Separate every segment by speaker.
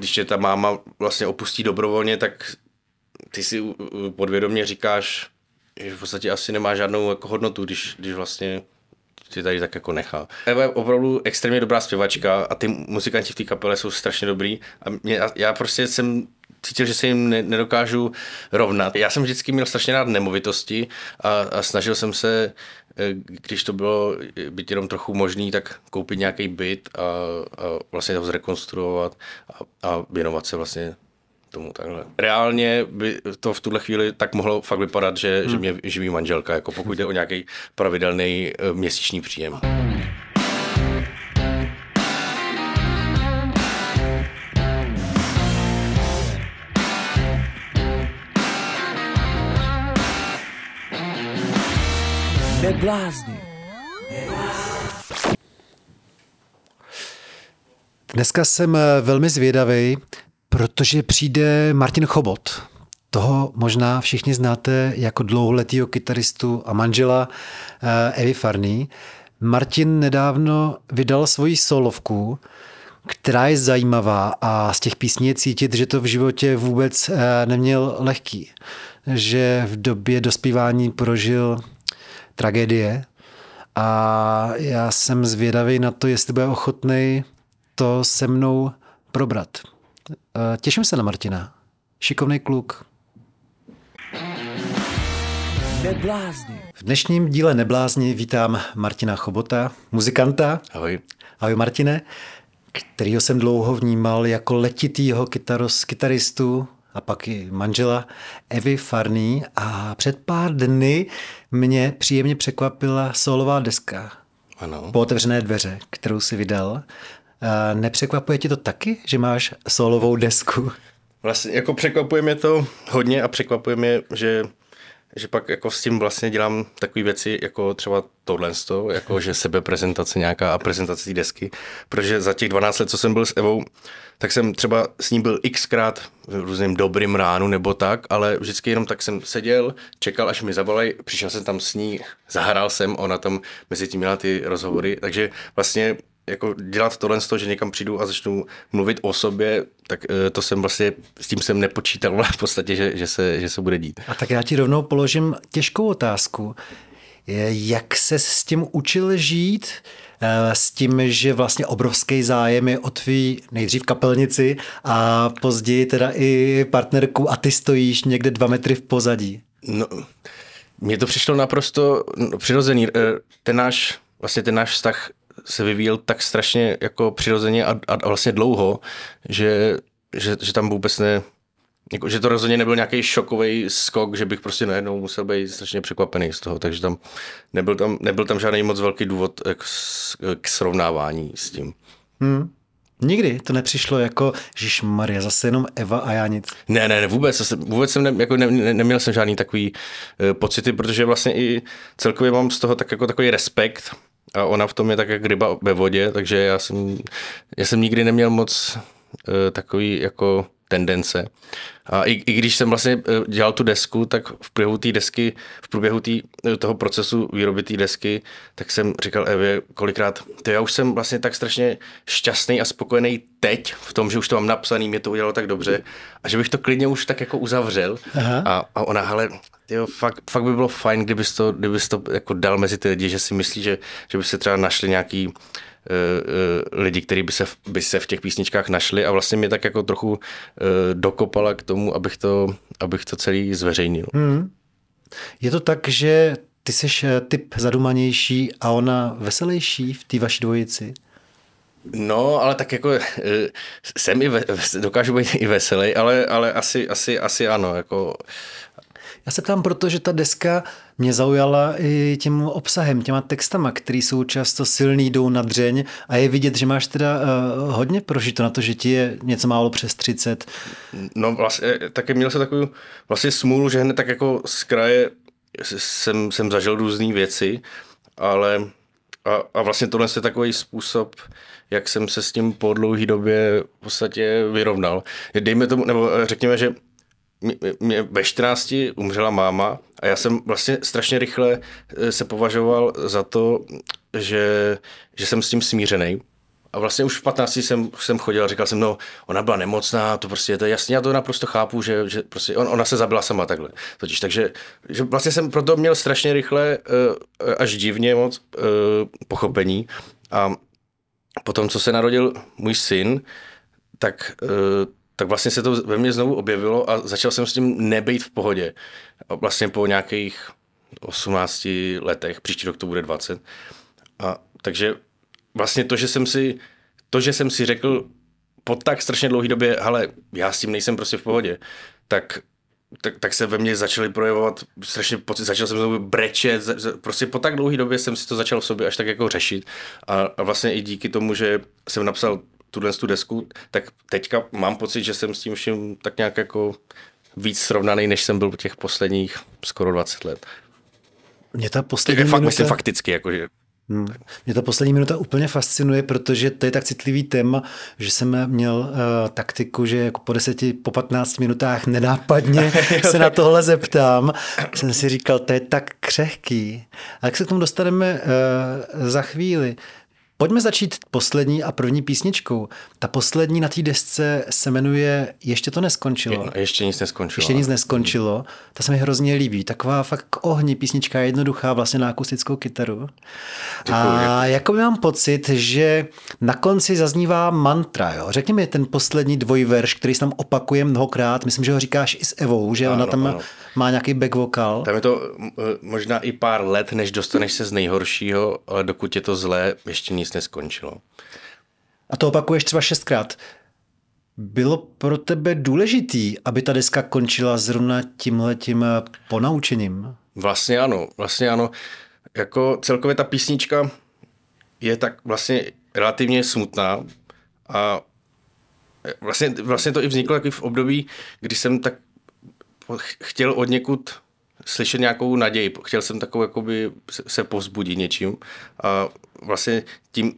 Speaker 1: když tě ta máma vlastně opustí dobrovolně, tak ty si podvědomě říkáš, že v podstatě asi nemá žádnou jako hodnotu, když, když vlastně si tady tak jako nechá. Eva je opravdu extrémně dobrá zpěvačka a ty muzikanti v té kapele jsou strašně dobrý a mě, já prostě jsem cítil, že se jim ne, nedokážu rovnat. Já jsem vždycky měl strašně rád nemovitosti a, a snažil jsem se, eh, když to bylo být jenom trochu možný, tak koupit nějaký byt a, a vlastně ho zrekonstruovat a, a věnovat se vlastně tomu takhle. Reálně by to v tuhle chvíli tak mohlo fakt vypadat, že, hmm. že mě živí manželka, jako pokud jde o nějaký pravidelný eh, měsíční příjem.
Speaker 2: Neblázni. Dneska jsem eh, velmi zvědavý, protože přijde Martin Chobot. Toho možná všichni znáte jako dlouholetýho kytaristu a manžela eh, Evy Farný. Martin nedávno vydal svoji solovku, která je zajímavá a z těch písní je cítit, že to v životě vůbec eh, neměl lehký. Že v době dospívání prožil tragédie a já jsem zvědavý na to, jestli bude ochotný to se mnou probrat. Eh, těším se na Martina. Šikovný kluk. Neblázni. V dnešním díle Neblázni vítám Martina Chobota, muzikanta.
Speaker 1: Ahoj.
Speaker 2: Ahoj Martine, kterýho jsem dlouho vnímal jako letitýho kytaros, kytaristu a pak i manžela Evy Farný a před pár dny mě příjemně překvapila solová deska.
Speaker 1: Ano.
Speaker 2: Po otevřené dveře, kterou si vydal. Nepřekvapuje ti to taky, že máš solovou desku?
Speaker 1: Vlastně jako překvapuje mě to hodně a překvapuje mě, že že pak jako s tím vlastně dělám takové věci, jako třeba tohle, jako že sebeprezentace nějaká a prezentace té desky, protože za těch 12 let, co jsem byl s Evou, tak jsem třeba s ním byl xkrát v různým dobrým ránu nebo tak, ale vždycky jenom tak jsem seděl, čekal, až mi zavolají, přišel jsem tam s ní, zahrál jsem, ona tam mezi tím měla ty rozhovory, takže vlastně jako dělat tohle z toho, že někam přijdu a začnu mluvit o sobě, tak eh, to jsem vlastně, s tím jsem nepočítal v podstatě, že, že, se, že se bude dít.
Speaker 2: A tak já ti rovnou položím těžkou otázku. Jak se s tím učil žít? Eh, s tím, že vlastně obrovský zájem je o tvý nejdřív kapelnici a později teda i partnerku a ty stojíš někde dva metry v pozadí.
Speaker 1: No, mně to přišlo naprosto přirozený. Eh, ten náš, vlastně ten náš vztah se vyvíjel tak strašně jako přirozeně a, a, a vlastně dlouho, že, že, že tam vůbec ne, jako, že to rozhodně nebyl nějaký šokový skok, že bych prostě najednou musel být strašně překvapený z toho, takže tam nebyl tam, nebyl tam žádný moc velký důvod k, k srovnávání s tím.
Speaker 2: Hmm. Nikdy to nepřišlo jako, Žíš Maria, zase jenom Eva a já nic.
Speaker 1: Ne, ne, ne vůbec, vůbec jsem ne, jako ne, ne, neměl jsem žádný takový uh, pocity, protože vlastně i celkově mám z toho tak jako takový respekt, a ona v tom je tak jak ryba ve vodě, takže já jsem, já jsem nikdy neměl moc uh, takový jako tendence. A i, i když jsem vlastně eh, dělal tu desku, tak v průběhu té desky, v průběhu tý, eh, toho procesu výroby té desky, tak jsem říkal Evě kolikrát, to já už jsem vlastně tak strašně šťastný a spokojený teď v tom, že už to mám napsaný, mě to udělalo tak dobře a že bych to klidně už tak jako uzavřel. A, a ona, hele, jo, fakt, fakt by bylo fajn, kdybys to, kdybys to jako dal mezi ty lidi, že si myslí, že, že by se třeba našli nějaký lidi, kteří by se, by se v těch písničkách našli a vlastně mě tak jako trochu uh, dokopala k tomu, abych to, abych to celý zveřejnil. Hmm.
Speaker 2: Je to tak, že ty jsi typ zadumanější a ona veselější v té vaší dvojici?
Speaker 1: No, ale tak jako jsem i ve, dokážu být i veselý, ale, ale asi, asi, asi ano. Jako,
Speaker 2: já se ptám, protože ta deska mě zaujala i tím obsahem, těma textama, které jsou často silný, jdou na dřeň a je vidět, že máš teda uh, hodně prožito na to, že ti je něco málo přes 30.
Speaker 1: No vlastně, taky měl jsem takovou vlastně smůlu, že hned tak jako z kraje jsem, jsem zažil různé věci, ale a, a vlastně tohle je takový způsob, jak jsem se s tím po dlouhé době v podstatě vyrovnal. Dejme tomu, nebo řekněme, že mě ve 14 umřela máma a já jsem vlastně strašně rychle eh, se považoval za to, že, že jsem s tím smířený a vlastně už v 15 jsem, jsem chodil a říkal jsem, no, ona byla nemocná, to prostě je to jasně, já to naprosto chápu, že, že prostě on, ona se zabila sama takhle. Totiž, takže že vlastně jsem proto měl strašně rychle, uh, až divně moc uh, pochopení. A potom, co se narodil můj syn, tak, tak vlastně se to ve mně znovu objevilo a začal jsem s tím nebejt v pohodě. A vlastně po nějakých 18 letech, příští rok to bude 20. A takže vlastně to, že jsem si, to, že jsem si řekl po tak strašně dlouhé době, ale já s tím nejsem prostě v pohodě, tak tak, tak se ve mně začaly projevovat strašně pocit, začal jsem znovu brečet, prostě po tak dlouhé době jsem si to začal v sobě až tak jako řešit a, a vlastně i díky tomu, že jsem napsal tuhle tu desku, tak teďka mám pocit, že jsem s tím vším tak nějak jako víc srovnaný, než jsem byl těch posledních skoro 20 let.
Speaker 2: Mě ta poslední
Speaker 1: fakt, minuta... myslím fakticky, jako, že
Speaker 2: Hmm. Mě ta poslední minuta úplně fascinuje, protože to je tak citlivý téma, že jsem měl uh, taktiku, že jako po deseti, po 15 minutách nenápadně se na tohle zeptám. Jsem si říkal, to je tak křehký. A jak se k tomu dostaneme uh, za chvíli. Pojďme začít poslední a první písničkou. Ta poslední na té desce se jmenuje Ještě to neskončilo.
Speaker 1: Je, ještě nic neskončilo.
Speaker 2: Ještě nic neskončilo. Ta se mi hrozně líbí. Taková fakt k ohni písnička, jednoduchá vlastně na akustickou kytaru. Děkuji, a jako mám pocit, že na konci zaznívá mantra. Jo? Řekni mi ten poslední dvojverš, který se tam opakuje mnohokrát. Myslím, že ho říkáš i s Evou, že ano, ona tam ano. má nějaký back vokal.
Speaker 1: Tam je to možná i pár let, než dostaneš se z nejhoršího, ale dokud je to zlé, ještě nic nic neskončilo.
Speaker 2: A to opakuješ třeba šestkrát. Bylo pro tebe důležitý, aby ta deska končila zrovna tímhletím ponaučením?
Speaker 1: Vlastně ano, vlastně ano. Jako celkově ta písnička je tak vlastně relativně smutná a vlastně, vlastně to i vzniklo jako v období, kdy jsem tak chtěl od někud slyšet nějakou naději. Chtěl jsem takovou jakoby se povzbudit něčím a vlastně tím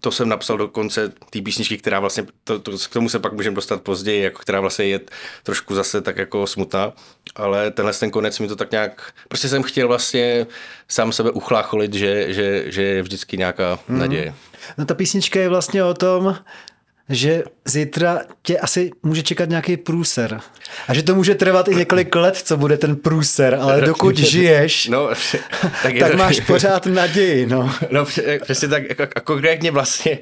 Speaker 1: to jsem napsal do konce té písničky, která vlastně, to, to, k tomu se pak můžeme dostat později, jako která vlastně je trošku zase tak jako smutná, ale tenhle ten konec mi to tak nějak, prostě jsem chtěl vlastně sám sebe uchlácholit, že, že, že je vždycky nějaká hmm. naděje.
Speaker 2: No ta písnička je vlastně o tom, že zítra tě asi může čekat nějaký průser. A že to může trvat i několik let, co bude ten průser, ale dokud žiješ, no, tak, tak to... máš pořád naději. No,
Speaker 1: no přesně tak, jako, a konkrétně vlastně,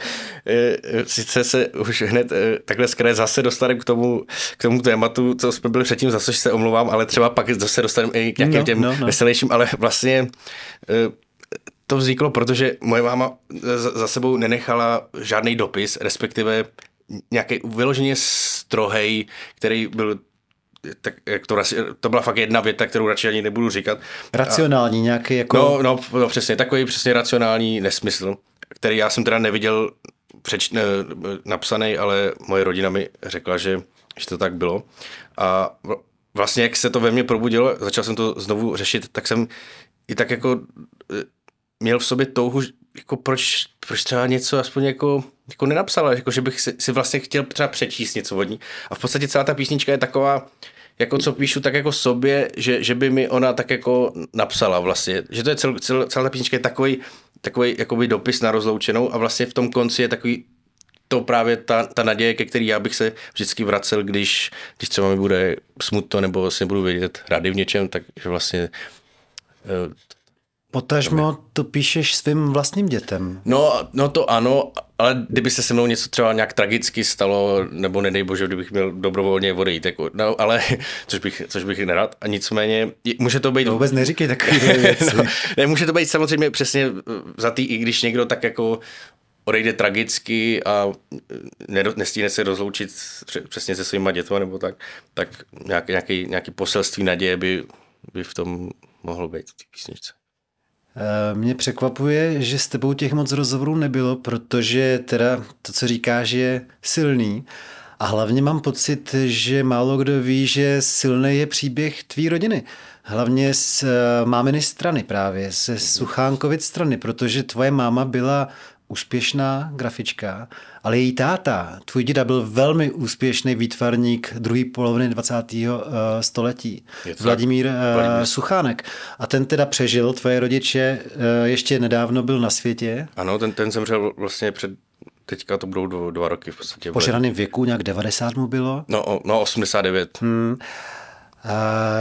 Speaker 1: e, sice se už hned e, takhle zkré zase dostaneme k tomu, k tomu tématu, co jsme byli předtím, zase se omlouvám, ale třeba pak zase dostaneme i k nějakým no, těm no, no. veselějším, ale vlastně e, to vzniklo, protože moje máma za sebou nenechala žádný dopis, respektive nějaký vyloženě strohej, který byl tak jak to, to byla fakt jedna věta, kterou radši ani nebudu říkat.
Speaker 2: Racionální, a, nějaký jako...
Speaker 1: No, no, no, přesně, takový přesně racionální nesmysl, který já jsem teda neviděl přeč, ne, napsaný, ale moje rodina mi řekla, že, že to tak bylo. A vlastně, jak se to ve mně probudilo, začal jsem to znovu řešit, tak jsem i tak jako měl v sobě touhu, jako proč, proč třeba něco aspoň jako, jako nenapsala, jako že bych si, si vlastně chtěl třeba přečíst něco od ní. A v podstatě celá ta písnička je taková, jako co píšu tak jako sobě, že, že by mi ona tak jako napsala vlastně. Že to je cel, cel, celá ta písnička je takový, takový jakoby dopis na rozloučenou a vlastně v tom konci je takový to právě ta, ta naděje, ke který já bych se vždycky vracel, když, když třeba mi bude smutno nebo si budu vědět rady v něčem, takže vlastně eh,
Speaker 2: Potažmo to píšeš svým vlastním dětem.
Speaker 1: No, no to ano, ale kdyby se se mnou něco třeba nějak tragicky stalo, nebo nedej bože, kdybych měl dobrovolně odejít, jako, no, ale což bych, což bych nerad. A nicméně, může to být... To
Speaker 2: vůbec neříkej takové věci.
Speaker 1: ne, může to být samozřejmě přesně za tý, i když někdo tak jako odejde tragicky a nestíne se rozloučit přesně se svýma dětma nebo tak, tak nějaký, nějaký, nějaký poselství naděje by, by v tom mohlo být v té písničce.
Speaker 2: Eh, mě překvapuje, že s tebou těch moc rozhovorů nebylo, protože teda to, co říkáš, je silný. A hlavně mám pocit, že málo kdo ví, že silný je příběh tvý rodiny. Hlavně z eh, máminy strany právě, ze Suchánkovic strany, protože tvoje máma byla úspěšná grafička, ale její táta, tvůj děda, byl velmi úspěšný výtvarník druhé poloviny 20. Eh, století. Vladimír, Vladimír Suchánek. A ten teda přežil, tvoje rodiče eh, ještě nedávno byl na světě.
Speaker 1: Ano, ten, ten zemřel vlastně před teďka to budou dva, dva roky v podstatě.
Speaker 2: Po věku, nějak 90 mu bylo?
Speaker 1: No, no 89. Hmm.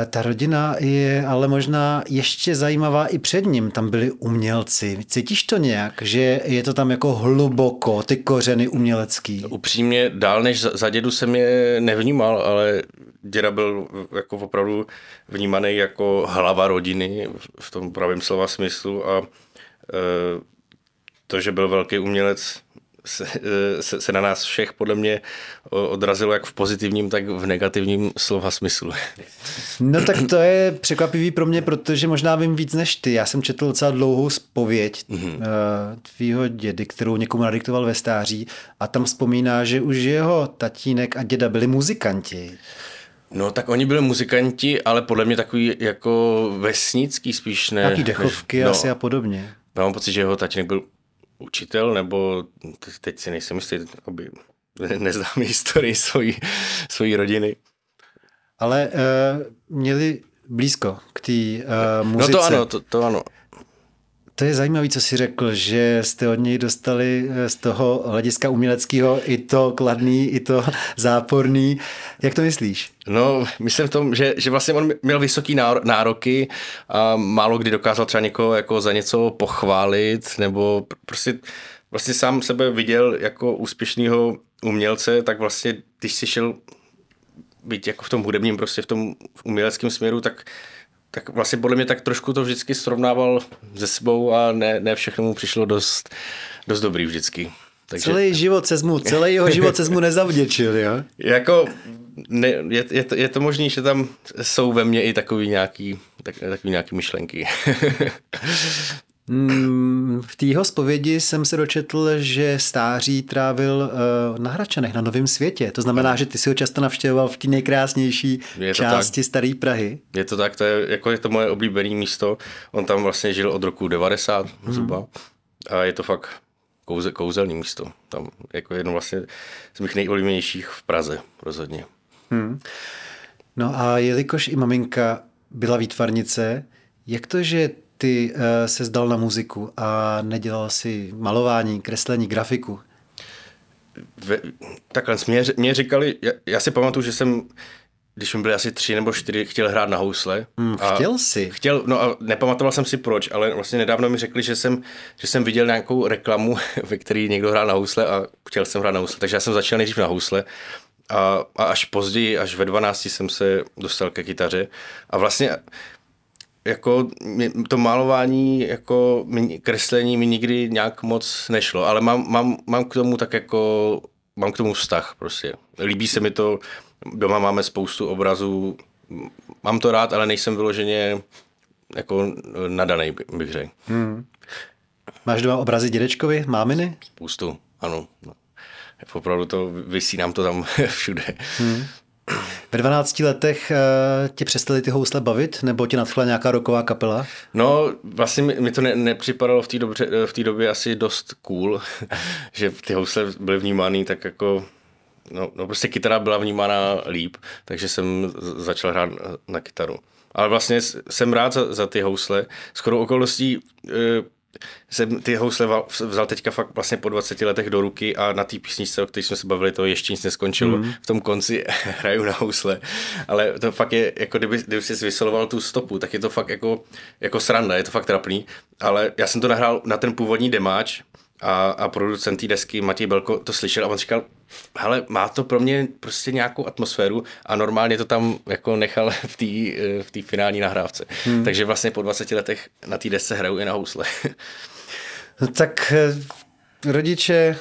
Speaker 2: Ta rodina je ale možná ještě zajímavá i před ním. Tam byli umělci. Cítíš to nějak, že je to tam jako hluboko, ty kořeny umělecký?
Speaker 1: Upřímně, dál než za, za dědu jsem je nevnímal, ale děda byl jako opravdu vnímaný jako hlava rodiny v tom pravém slova smyslu a e, to, že byl velký umělec, se, se, se na nás všech podle mě odrazilo jak v pozitivním, tak v negativním slova smyslu.
Speaker 2: No tak to je překvapivý pro mě, protože možná vím víc než ty. Já jsem četl docela dlouhou spověď mm-hmm. tvýho dědy, kterou někomu nadiktoval ve stáří a tam vzpomíná, že už jeho tatínek a děda byli muzikanti.
Speaker 1: No tak oni byli muzikanti, ale podle mě takový jako vesnický spíš ne.
Speaker 2: Nějaký dechovky než, no, asi a podobně.
Speaker 1: Já mám pocit, že jeho tatínek byl učitel, nebo teď si nejsem jistý, aby neznám historii svojí, svojí rodiny.
Speaker 2: Ale uh, měli blízko k té uh, muzice.
Speaker 1: No to ano, to, to ano.
Speaker 2: To je zajímavé, co jsi řekl, že jste od něj dostali eh, z toho hlediska uměleckého i to kladný, i to záporný. Jak to myslíš?
Speaker 1: No, myslím v tom, že, že vlastně on měl vysoký nároky a málo kdy dokázal třeba někoho jako za něco pochválit, nebo prostě vlastně sám sebe viděl jako úspěšného umělce, tak vlastně, když si šel být jako v tom hudebním, prostě v tom uměleckém směru, tak tak vlastně podle mě tak trošku to vždycky srovnával se sebou a ne, ne všechno mu přišlo dost, dost dobrý vždycky.
Speaker 2: Takže... Celý život se mu, celý jeho život se mu nezavděčil, jo?
Speaker 1: jako ne, je, je, to, je to možné, že tam jsou ve mně i takový nějaký, tak, takový nějaký myšlenky.
Speaker 2: V té zpovědi jsem se dočetl, že stáří trávil uh, na Hračanech, na Novém světě. To znamená, že ty si ho často navštěvoval v té nejkrásnější části tak. Staré Prahy.
Speaker 1: Je to tak, to je, jako je to moje oblíbené místo. On tam vlastně žil od roku 90 hmm. zhruba. A je to fakt kouze, kouzelný místo. Tam jako jedno vlastně z mých nejoblíbenějších v Praze rozhodně. Hmm.
Speaker 2: No a jelikož i maminka byla výtvarnice, jak to, že ty uh, se zdal na muziku a nedělal si malování, kreslení, grafiku?
Speaker 1: Ve, takhle, mě, mě říkali, já, já si pamatuju, že jsem když jsme byli asi tři nebo čtyři, chtěl hrát na housle.
Speaker 2: Mm, chtěl si?
Speaker 1: Chtěl, no a nepamatoval jsem si proč, ale vlastně nedávno mi řekli, že jsem, že jsem viděl nějakou reklamu, ve které někdo hrál na housle a chtěl jsem hrát na housle. Takže já jsem začal nejdřív na housle a, a až později, až ve 12 jsem se dostal ke kytaře. A vlastně jako to malování, jako kreslení mi nikdy nějak moc nešlo, ale mám, mám, mám k tomu tak jako, mám k tomu vztah prostě. Líbí se mi to, doma máme spoustu obrazů, mám to rád, ale nejsem vyloženě jako nadaný, bych řekl. Hmm.
Speaker 2: Máš doma obrazy dědečkovi, máminy?
Speaker 1: Spoustu, ano. No. Opravdu to vysí nám to tam všude. Hmm.
Speaker 2: Ve 12 letech eh, tě přestali ty housle bavit, nebo tě nadchla nějaká roková kapela?
Speaker 1: No, vlastně mi to ne, nepřipadalo v té době, v té době asi dost cool, že ty housle byly vnímány tak jako No, no prostě kytara byla vnímána líp, takže jsem začal hrát na kytaru. Ale vlastně jsem rád za, za ty housle. Skoro okolností eh, jsem ty housle vzal teďka fakt vlastně po 20 letech do ruky a na té písničce, o které jsme se bavili, to ještě nic neskončilo. Mm. V tom konci hraju na housle, ale to fakt je, jako kdyby, kdyby jsi vysoloval tu stopu, tak je to fakt jako, jako sranda, je to fakt trapný, ale já jsem to nahrál na ten původní demáč, a, a producent té desky Matěj Belko to slyšel a on říkal, hele, má to pro mě prostě nějakou atmosféru a normálně to tam jako nechal v té v tý finální nahrávce. Hmm. Takže vlastně po 20 letech na té desce hraju i na housle.
Speaker 2: no tak eh, rodiče,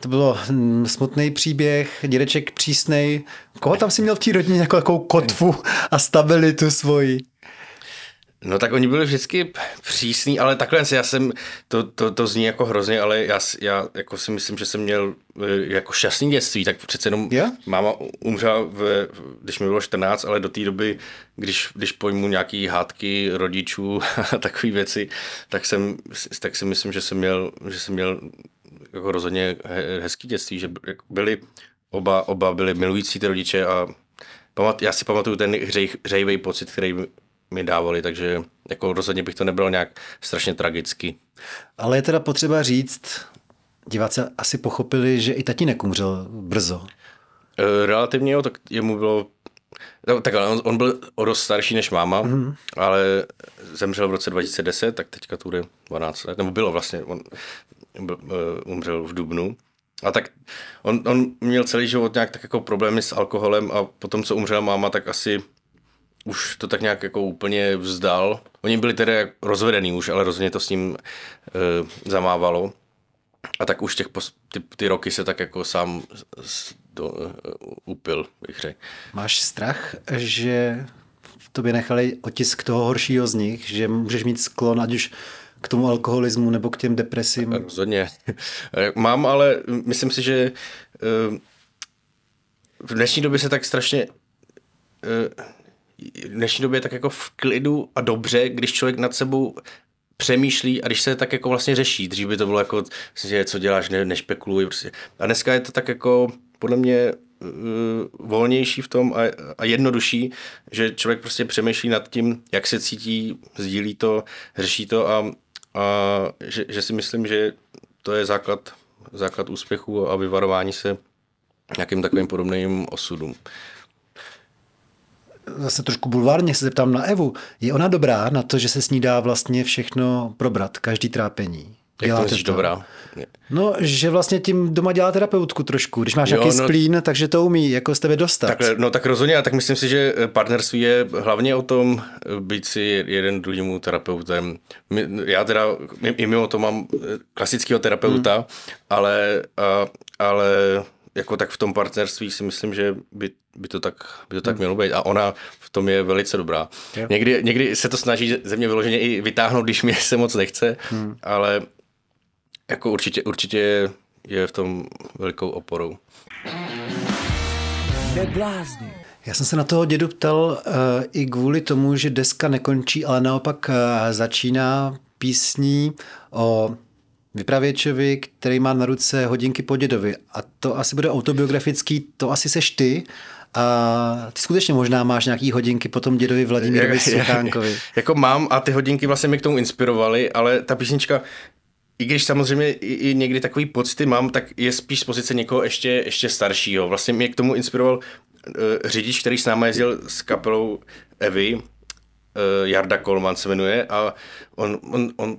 Speaker 2: to bylo smutný příběh, dědeček přísnej. Koho tam si měl v té rodině jako takovou kotvu a stabilitu svoji?
Speaker 1: No tak oni byli vždycky přísní, ale takhle já jsem, to, to, to zní jako hrozně, ale já, já jako si myslím, že jsem měl eh, jako šťastný dětství, tak přece jenom yeah? máma umřela, v, když mi bylo 14, ale do té doby, když, když pojmu nějaký hádky rodičů a takové věci, tak, jsem, tak si myslím, že jsem měl, že jsem měl jako rozhodně hezký dětství, že byli oba, oba byli milující ty rodiče a pamat, já si pamatuju ten hřej, hřejivý pocit, který mi dávali, takže jako rozhodně bych to nebylo nějak strašně tragicky.
Speaker 2: Ale je teda potřeba říct, diváci asi pochopili, že i tatínek umřel brzo.
Speaker 1: E, relativně jo, tak jemu bylo No, tak on, on byl o dost starší než máma, mm-hmm. ale zemřel v roce 2010, tak teďka tu bude 12 let, nebo bylo vlastně, on byl, uh, umřel v Dubnu. A tak on, on měl celý život nějak tak jako problémy s alkoholem a potom, co umřela máma, tak asi už to tak nějak jako úplně vzdal. Oni byli tedy rozvedený už, ale rozhodně to s ním uh, zamávalo. A tak už těch pos, ty, ty roky se tak jako sám to uh, upil, bych řekl.
Speaker 2: Máš strach, že v tobě nechali otisk toho horšího z nich, že můžeš mít sklon, ať už k tomu alkoholismu nebo k těm depresím?
Speaker 1: Rozhodně. Mám, ale myslím si, že uh, v dnešní době se tak strašně uh, v dnešní době tak jako v klidu a dobře, když člověk nad sebou přemýšlí a když se tak jako vlastně řeší. Dřív by to bylo jako, že co děláš, ne, nešpekuluj. Prostě. A dneska je to tak jako podle mě uh, volnější v tom a, a jednodušší, že člověk prostě přemýšlí nad tím, jak se cítí, sdílí to, řeší to a, a že, že si myslím, že to je základ, základ úspěchu a vyvarování se nějakým takovým podobným osudům
Speaker 2: zase trošku bulvárně se zeptám na Evu. Je ona dobrá na to, že se s ní dá vlastně všechno probrat, každý trápení?
Speaker 1: Jak to to dobrá?
Speaker 2: No, že vlastně tím doma dělá terapeutku trošku. Když máš jo, nějaký no, splín, takže to umí jako z tebe dostat.
Speaker 1: Tak, no tak rozhodně, a tak myslím si, že partnerství je hlavně o tom být si jeden druhýmu terapeutem. Já teda i mimo to mám klasického terapeuta, hmm. ale, a, ale jako tak v tom partnerství si myslím, že by, by to tak, by to tak hmm. mělo být. A ona v tom je velice dobrá. Někdy, někdy se to snaží ze mě vyloženě i vytáhnout, když mi se moc nechce, hmm. ale jako určitě, určitě je v tom velikou oporou.
Speaker 2: Já jsem se na toho dědu ptal uh, i kvůli tomu, že deska nekončí, ale naopak uh, začíná písní o vypravěčovi, který má na ruce hodinky po dědovi. A to asi bude autobiografický, to asi seš ty. A ty skutečně možná máš nějaký hodinky po tom dědovi Vladimírovi Suchánkovi.
Speaker 1: Jako mám a ty hodinky vlastně mi k tomu inspirovaly, ale ta písnička, i když samozřejmě i, i někdy takový pocity mám, tak je spíš z pozice někoho ještě, ještě staršího. Vlastně mě k tomu inspiroval uh, řidič, který s námi jezdil s kapelou Evy, uh, Jarda Kolman se jmenuje a on, on, on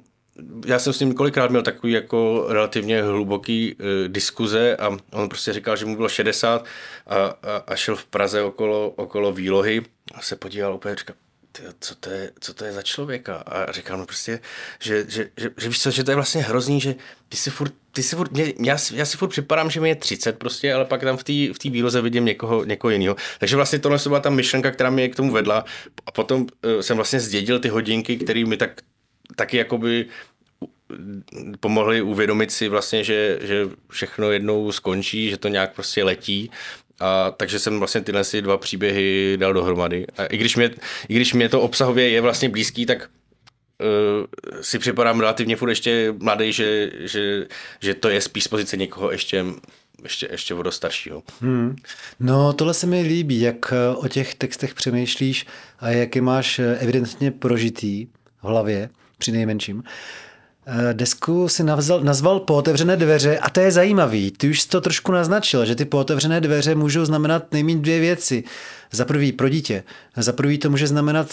Speaker 1: já jsem s ním několikrát měl takový jako relativně hluboký uh, diskuze a on prostě říkal, že mu bylo 60 a, a, a šel v Praze okolo, okolo výlohy a se podíval úplně říkal, co to, je, co to je za člověka? A říkal mu prostě, že, že, že, že, víš co, že to je vlastně hrozný, že ty si furt, ty si furt mě, já, já si furt připadám, že mi je 30 prostě, ale pak tam v té v výloze vidím někoho, někoho jiného. Takže vlastně tohle byla ta myšlenka, která mě k tomu vedla a potom uh, jsem vlastně zdědil ty hodinky, které mi tak taky jakoby pomohli uvědomit si vlastně, že, že všechno jednou skončí, že to nějak prostě letí a takže jsem vlastně tyhle si dva příběhy dal dohromady. A i když mě, i když mě to obsahově je vlastně blízký, tak uh, si připadám relativně furt ještě mladý, že, že, že to je spíš z pozice někoho ještě ještě, ještě vodo staršího. Hmm.
Speaker 2: No, tohle se mi líbí, jak eh, o těch textech přemýšlíš a jak je máš eh, evidentně prožitý v hlavě, při nejmenším. Eh, desku si nazval, nazval pootevřené dveře a to je zajímavý. Ty už jsi to trošku naznačil, že ty pootevřené dveře můžou znamenat nejméně dvě věci. Za prvý pro dítě. Za prvý to může znamenat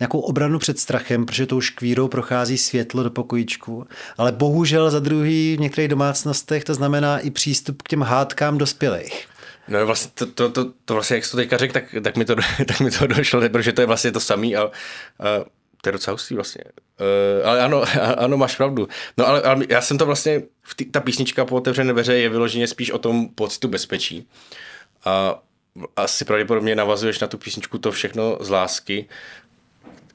Speaker 2: nějakou obranu před strachem, protože tou škvírou prochází světlo do pokojíčku. Ale bohužel za druhý v některých domácnostech to znamená i přístup k těm hádkám dospělých.
Speaker 1: No vlastně to, to, to, to vlastně, jak jsi to teďka řekl, tak, tak, mi to, tak mi to došlo, protože to je vlastně to samé a, a to je docela hustý vlastně. Uh, ale ano, ano, máš pravdu. No ale, ale já jsem to vlastně, tý, ta písnička po otevřené dveře je vyloženě spíš o tom pocitu bezpečí. A asi pravděpodobně navazuješ na tu písničku to všechno z lásky,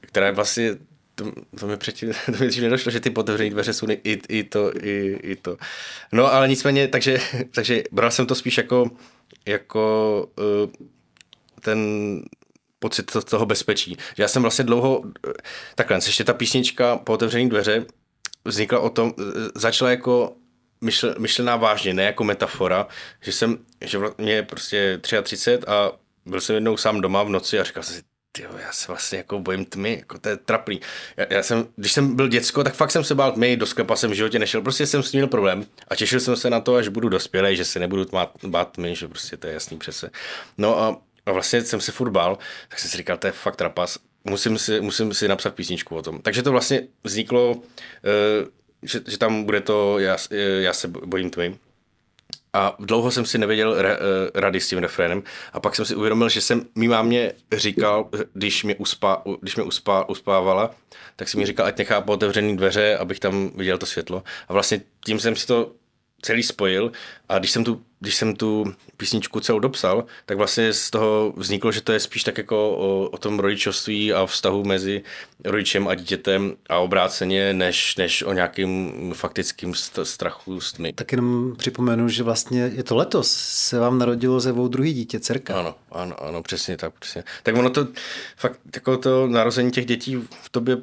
Speaker 1: která je vlastně to, to mi předtím, to mi nedošlo, že ty otevřené dveře jsou i, i, to, i, i to. No ale nicméně, takže, takže bral jsem to spíš jako, jako uh, ten pocit toho bezpečí. Já jsem vlastně dlouho, takhle, ještě ta písnička po otevření dveře vznikla o tom, začala jako myšl, myšlená vážně, ne jako metafora, že jsem, že mě prostě 33 a byl jsem jednou sám doma v noci a říkal jsem si, ty já se vlastně jako bojím tmy, jako to je trapný. Já, já, jsem, když jsem byl děcko, tak fakt jsem se bál tmy, do sklepa jsem v životě nešel, prostě jsem s tím měl problém a těšil jsem se na to, až budu dospělý, že se nebudu tmát, bát tmy, že prostě to je jasný přece. No a, a vlastně jsem se furt bál, tak jsem si říkal, to je fakt trapas, musím si, musím si napsat písničku o tom. Takže to vlastně vzniklo, uh, že, že tam bude to já, já se bojím tmy. A dlouho jsem si nevěděl eh, rady s tím refrénem a pak jsem si uvědomil, že jsem mý mámě říkal, když mě, uspá, když mě uspá, uspávala, tak si mi říkal, ať nechá po otevřený dveře, abych tam viděl to světlo. A vlastně tím jsem si to celý spojil a když jsem tu, když jsem tu písničku celou dopsal, tak vlastně z toho vzniklo, že to je spíš tak jako o, o tom rodičovství a vztahu mezi rodičem a dítětem a obráceně, než, než o nějakým faktickým strachu s tmy.
Speaker 2: Tak jenom připomenu, že vlastně je to letos, se vám narodilo ze dvou druhý dítě, dcerka.
Speaker 1: Ano, ano, ano, přesně tak, přesně. Tak ono to, fakt jako to narození těch dětí v tobě,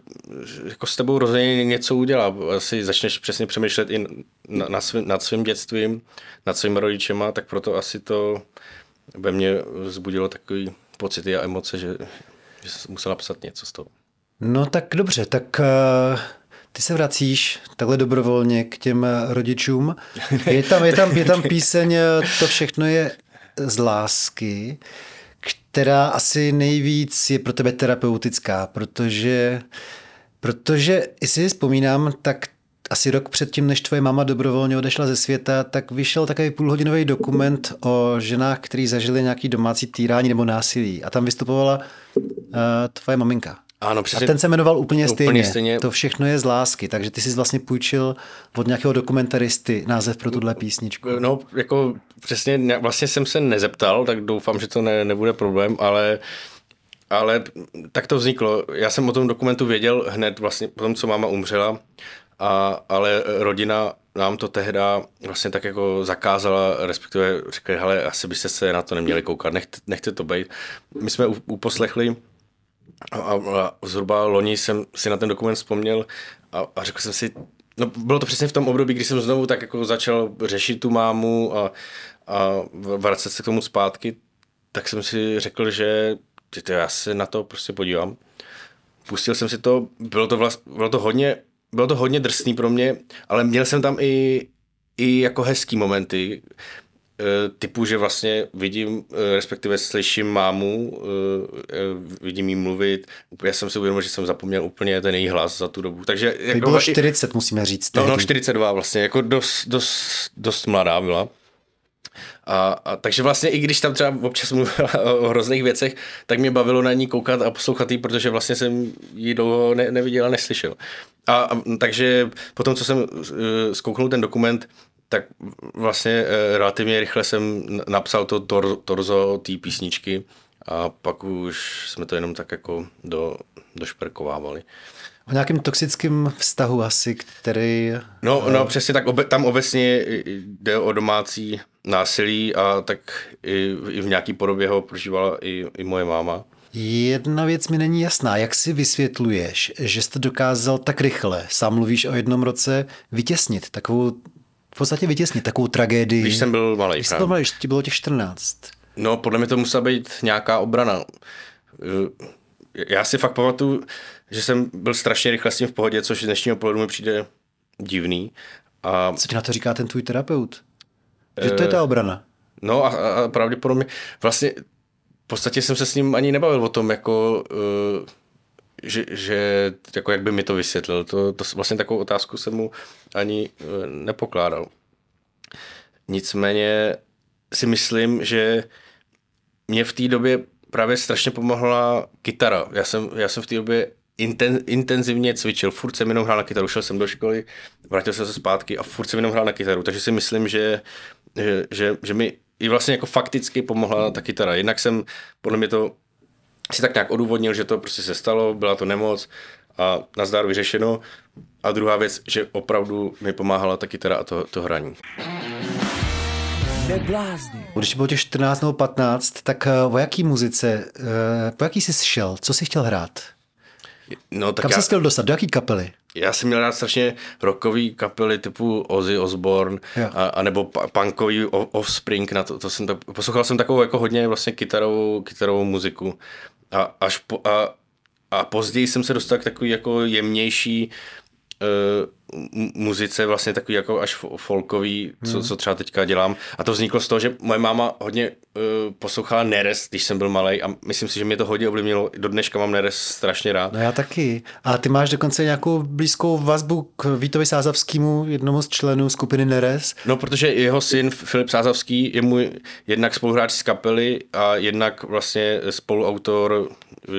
Speaker 1: jako s tebou rozhodně něco udělá. Asi začneš přesně přemýšlet i na, na svým, nad svým dětstvím, nad svými rodičema, tak proto asi to ve mně vzbudilo takový pocity a emoce, že, že jsem musel napsat něco z toho.
Speaker 2: No tak dobře, tak uh, ty se vracíš takhle dobrovolně k těm eh, rodičům. Je tam, je tam, je tam píseň, eh, to všechno je z lásky, která asi nejvíc je pro tebe terapeutická, protože, protože, jestli si vzpomínám, tak asi rok předtím, než tvoje máma dobrovolně odešla ze světa, tak vyšel takový půlhodinový dokument o ženách, kteří zažili nějaký domácí týrání nebo násilí. A tam vystupovala uh, tvoje maminka.
Speaker 1: Ano, přesně.
Speaker 2: A ten se jmenoval úplně stejně. úplně stejně. To všechno je z lásky, takže ty jsi vlastně půjčil od nějakého dokumentaristy název pro tuhle písničku.
Speaker 1: No, jako přesně, vlastně jsem se nezeptal, tak doufám, že to ne, nebude problém, ale ale tak to vzniklo. Já jsem o tom dokumentu věděl hned vlastně po tom, co máma umřela a, ale rodina nám to tehda vlastně tak jako zakázala, respektive řekli, hele, asi byste se na to neměli koukat, nechte, nechte to být. My jsme uposlechli a, a zhruba loni jsem si na ten dokument vzpomněl a, a řekl jsem si, no bylo to přesně v tom období, kdy jsem znovu tak jako začal řešit tu mámu a, a vracet se k tomu zpátky, tak jsem si řekl, že ty, já se na to prostě podívám. Pustil jsem si to, bylo to, vlast, bylo to hodně bylo to hodně drsný pro mě, ale měl jsem tam i, i jako hezký momenty, eh, typu, že vlastně vidím, eh, respektive slyším mámu, eh, vidím jí mluvit. Já jsem si uvědomil, že jsem zapomněl úplně ten její hlas za tu dobu. Takže
Speaker 2: jako, bylo 40, musíme říct.
Speaker 1: No, no, 42 vlastně, jako dost, dost, dost mladá byla. A, a takže vlastně i když tam třeba občas mluvila o hrozných věcech, tak mě bavilo na ní koukat a poslouchat jí, protože vlastně jsem ji dlouho ne, neviděl a neslyšel. A, a takže potom, co jsem uh, zkouknul ten dokument, tak vlastně uh, relativně rychle jsem napsal to tor, torzo té písničky a pak už jsme to jenom tak jako do, došperkovávali.
Speaker 2: O nějakém toxickém vztahu asi, který...
Speaker 1: No, no přesně tak, obe, tam obecně jde o domácí násilí a tak i, i v nějaký podobě ho prožívala i, i moje máma.
Speaker 2: Jedna věc mi není jasná. Jak si vysvětluješ, že jste dokázal tak rychle, sám mluvíš o jednom roce, vytěsnit takovou, v podstatě vytěsnit takovou tragédii?
Speaker 1: Když jsem byl malý.
Speaker 2: Když jsem byl malý, ti bylo těch 14.
Speaker 1: No, podle mě to musela být nějaká obrana. Já si fakt pamatuju, že jsem byl strašně rychle s tím v pohodě, což z dnešního pohledu mi přijde divný. A...
Speaker 2: Co ti na to říká ten tvůj terapeut? Že to je ta obrana.
Speaker 1: No a, a pravděpodobně vlastně v podstatě jsem se s ním ani nebavil o tom, jako, uh, že, že jako jak by mi to vysvětlil. To, to vlastně takovou otázku jsem mu ani uh, nepokládal. Nicméně si myslím, že mě v té době právě strašně pomohla kytara. Já jsem, já jsem v té době inten, intenzivně cvičil, furt jsem jenom hrál na kytaru, šel jsem do školy, vrátil jsem se zpátky a furt jsem jenom hrál na kytaru, takže si myslím, že, že, že, že mi i vlastně jako fakticky pomohla ta kytara. Jednak jsem, podle mě to si tak nějak odůvodnil, že to prostě se stalo, byla to nemoc a nazdar vyřešeno. A druhá věc, že opravdu mi pomáhala ta kytara a to, to hraní.
Speaker 2: Když bylo těch 14 nebo 15, tak eh, o jaký muzice, eh, po jaký jsi šel? Co jsi chtěl hrát? No, tak Kam já, jsi chtěl dostat? Do jaký kapely?
Speaker 1: Já jsem měl rád strašně rockový kapely typu Ozzy Osbourne, a, a, nebo punkový Offspring, na to, to jsem tak, poslouchal jsem takovou jako hodně vlastně kytarovou, kytarovou muziku. A, až po, a, a později jsem se dostal k takový jako jemnější uh, muzice, vlastně takový jako až folkový, co, hmm. co třeba teďka dělám. A to vzniklo z toho, že moje máma hodně uh, poslouchala Neres, když jsem byl malý a myslím si, že mě to hodně ovlivnilo. Do dneška mám Neres strašně rád.
Speaker 2: No já taky. A ty máš dokonce nějakou blízkou vazbu k Vítovi Sázavskému, jednomu z členů skupiny Neres?
Speaker 1: No, protože jeho syn Filip Sázavský je můj jednak spoluhráč z kapely a jednak vlastně spoluautor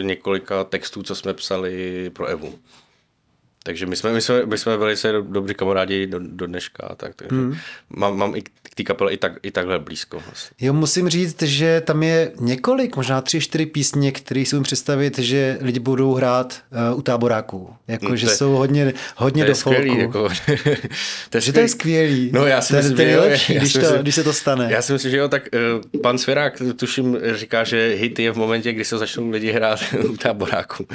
Speaker 1: několika textů, co jsme psali pro Evu. Takže my jsme, my jsme, my jsme velice dobří kamarádi do, do dneška. Tak, takže hmm. mám, mám i k té kapele i, tak, i takhle blízko. Vlastně.
Speaker 2: Jo, musím říct, že tam je několik, možná tři, čtyři písně, které si představit, že lidi budou hrát uh, u táboráků. Jako, hmm, že je, jsou hodně, hodně do skvělý, folku. Jako, to je že to je skvělý.
Speaker 1: No, já si to, myslím,
Speaker 2: to je nejlepší, když, to, když se to stane.
Speaker 1: Já si myslím, že jo, tak uh, pan Svěrák, tuším, říká, že hit je v momentě, kdy se začnou lidi hrát u táboráků.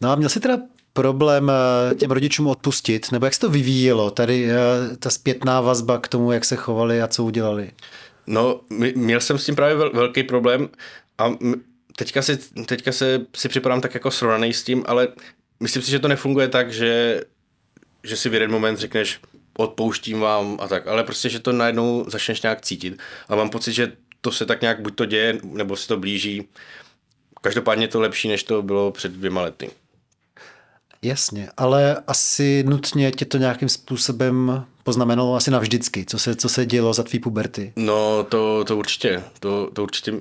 Speaker 2: No a měl jsi teda problém eh, těm rodičům odpustit, nebo jak se to vyvíjelo, tady eh, ta zpětná vazba k tomu, jak se chovali a co udělali?
Speaker 1: No, měl jsem s tím právě velký problém a teďka, si, teďka se si připadám tak jako srovnaný s tím, ale myslím si, že to nefunguje tak, že, že si v jeden moment řekneš, odpouštím vám a tak, ale prostě, že to najednou začneš nějak cítit. A mám pocit, že to se tak nějak buď to děje, nebo se to blíží. Každopádně je to lepší, než to bylo před dvěma lety.
Speaker 2: Jasně, ale asi nutně tě to nějakým způsobem poznamenalo asi navždycky, co se, co se dělo za tvý puberty.
Speaker 1: No, to, to určitě, to, to určitě.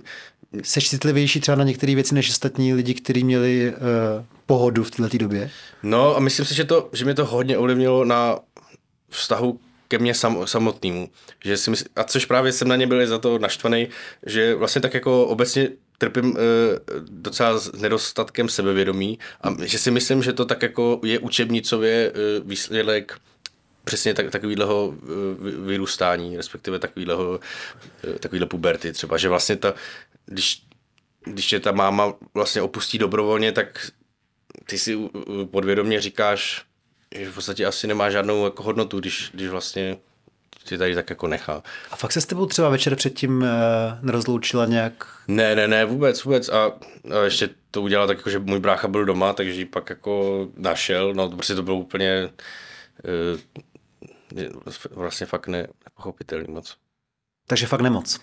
Speaker 2: Jsi citlivější třeba na některé věci než ostatní lidi, kteří měli uh, pohodu v této době?
Speaker 1: No a myslím si, že, to, že mě to hodně ovlivnilo na vztahu ke mně sam, samotnému. Že si mysl, a což právě jsem na ně byl za to naštvaný, že vlastně tak jako obecně trpím uh, docela s nedostatkem sebevědomí a že si myslím, že to tak jako je učebnicově uh, výsledek přesně tak, takovýhleho uh, vyrůstání, respektive takovýhleho, uh, takovýhle puberty třeba, že vlastně ta, když, když tě ta máma vlastně opustí dobrovolně, tak ty si podvědomě říkáš, že v podstatě asi nemá žádnou jako hodnotu, když, když vlastně tě tady tak jako nechá.
Speaker 2: A fakt se s tebou třeba večer předtím e, nerozloučila nějak?
Speaker 1: Ne, ne, ne, vůbec, vůbec. A, a ještě to udělala tak, jako, že můj brácha byl doma, takže ji pak jako našel. No, prostě to bylo úplně e, vlastně fakt ne, nepochopitelný moc.
Speaker 2: Takže fakt nemoc.